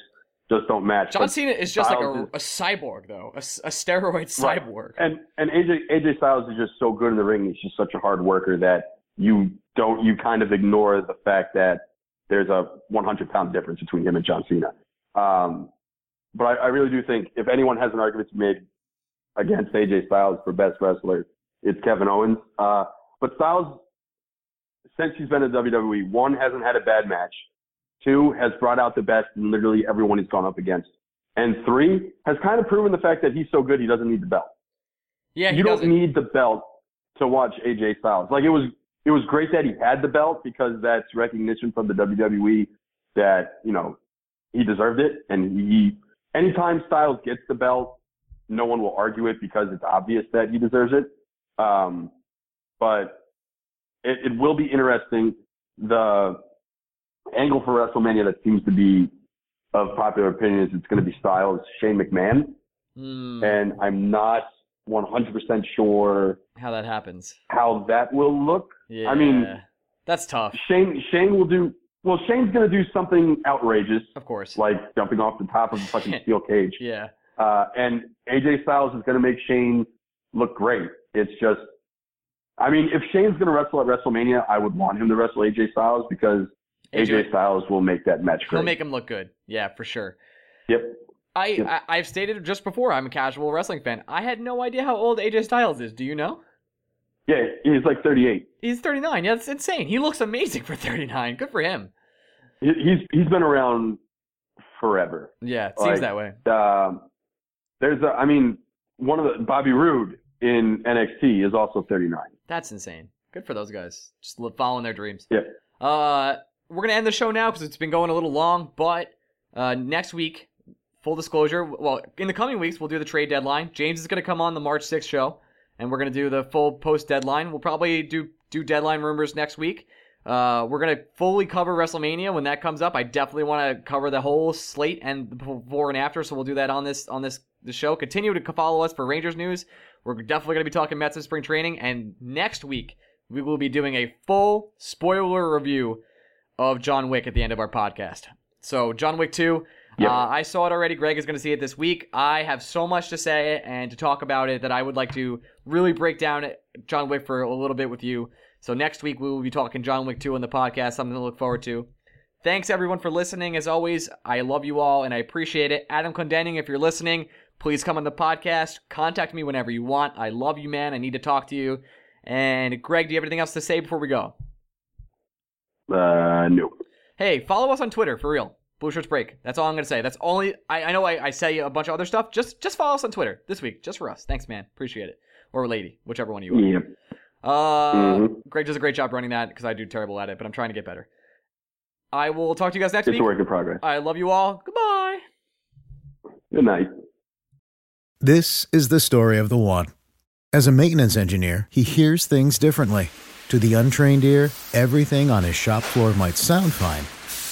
just don't match. John But Cena is just like Styles a, a cyborg, though, a steroid Right. cyborg. And and AJ AJ Styles is just so good in the ring. He's just such a hard worker that you don't you kind of ignore the fact that there's a 100 pound difference between him and John Cena. Um, but I, I really do think if anyone has an argument to make against AJ Styles for best wrestler, it's Kevin Owens. Uh, but Styles, since he's been in WWE, one hasn't had a bad match, two has brought out the best in literally everyone he's gone up against, and three has kind of proven the fact that he's so good he doesn't need the belt Yeah, he you don't doesn't. need the belt to watch AJ Styles. Like it was, it was great that he had the belt because that's recognition from the WWE that you know he deserved it. And he, anytime Styles gets the belt, no one will argue it because it's obvious that he deserves it. Um, but it, it will be interesting. The angle for WrestleMania that seems to be of popular opinion is it's going to be Styles, Shane McMahon Hmm, and I'm not 100% sure how that happens. how that will look. Yeah. I mean- that's tough, Shane Shane will do well. Shane's going to do something outrageous, of course. like jumping off the top of a fucking steel cage, yeah. uh, and AJ Styles is going to make Shane look great. It's just, I mean, if Shane's going to wrestle at WrestleMania, I would want him to wrestle AJ Styles because AJ, Styles will make that match He'll great. make him look good. Yeah, for sure. yep. I, Yep. I I've stated just before I'm a casual wrestling fan. I had no idea how old AJ Styles is. Do you know? Yeah, he's like 38. He's 39. Yeah, that's insane. He looks amazing for 39. Good for him. He- He's he's been around forever. Yeah, it seems Like- that way. um, there's a, I mean, one of the Bobby Roode in NXT is also 39. That's insane. Good for those guys. Just following their dreams. Yeah. Uh, we're gonna end the show now because it's been going a little long. But uh, next week, full disclosure. Well, in the coming weeks, we'll do the trade deadline. James is gonna come on the March 6th show, and we're gonna do the full post deadline. We'll probably do do deadline rumors next week. Uh, we're gonna fully cover WrestleMania when that comes up. I definitely want to cover the whole slate and before and after, so we'll do that on this on this the show. Continue to follow us for Rangers news. We're definitely gonna be talking Mets in spring training, and next week we will be doing a full spoiler review of John Wick at the end of our podcast. So John Wick 2, Yep. uh, I saw it already. Greg is going to see it this week. I have so much to say and to talk about it that I would like to really break down John Wick for a little bit with you. So next week we will be talking John Wick 2 on the podcast. Something to look forward to. Thanks everyone for listening. As always, I love you all and I appreciate it. Adam Condenning, if you're listening, please come on the podcast. Contact me whenever you want. I love you, man. I need to talk to you. And Greg, do you have anything else to say before we go? Uh, no. Hey, follow us on Twitter for real. Blue Shirts Break. That's all I'm gonna say. That's only I, I know I, I say a bunch of other stuff. Just just follow us on Twitter this week, just for us. Thanks, man. Appreciate it. Or lady, whichever one you are. Yep. Uh, Mhm. Greg does a great job running that because I do terrible at it, but I'm trying to get better. I will talk to you guys next It's week. a work in progress. I love you all. Goodbye. Good night. This is the story of the one. As a maintenance engineer, he hears things differently. To the untrained ear, everything on his shop floor might sound fine,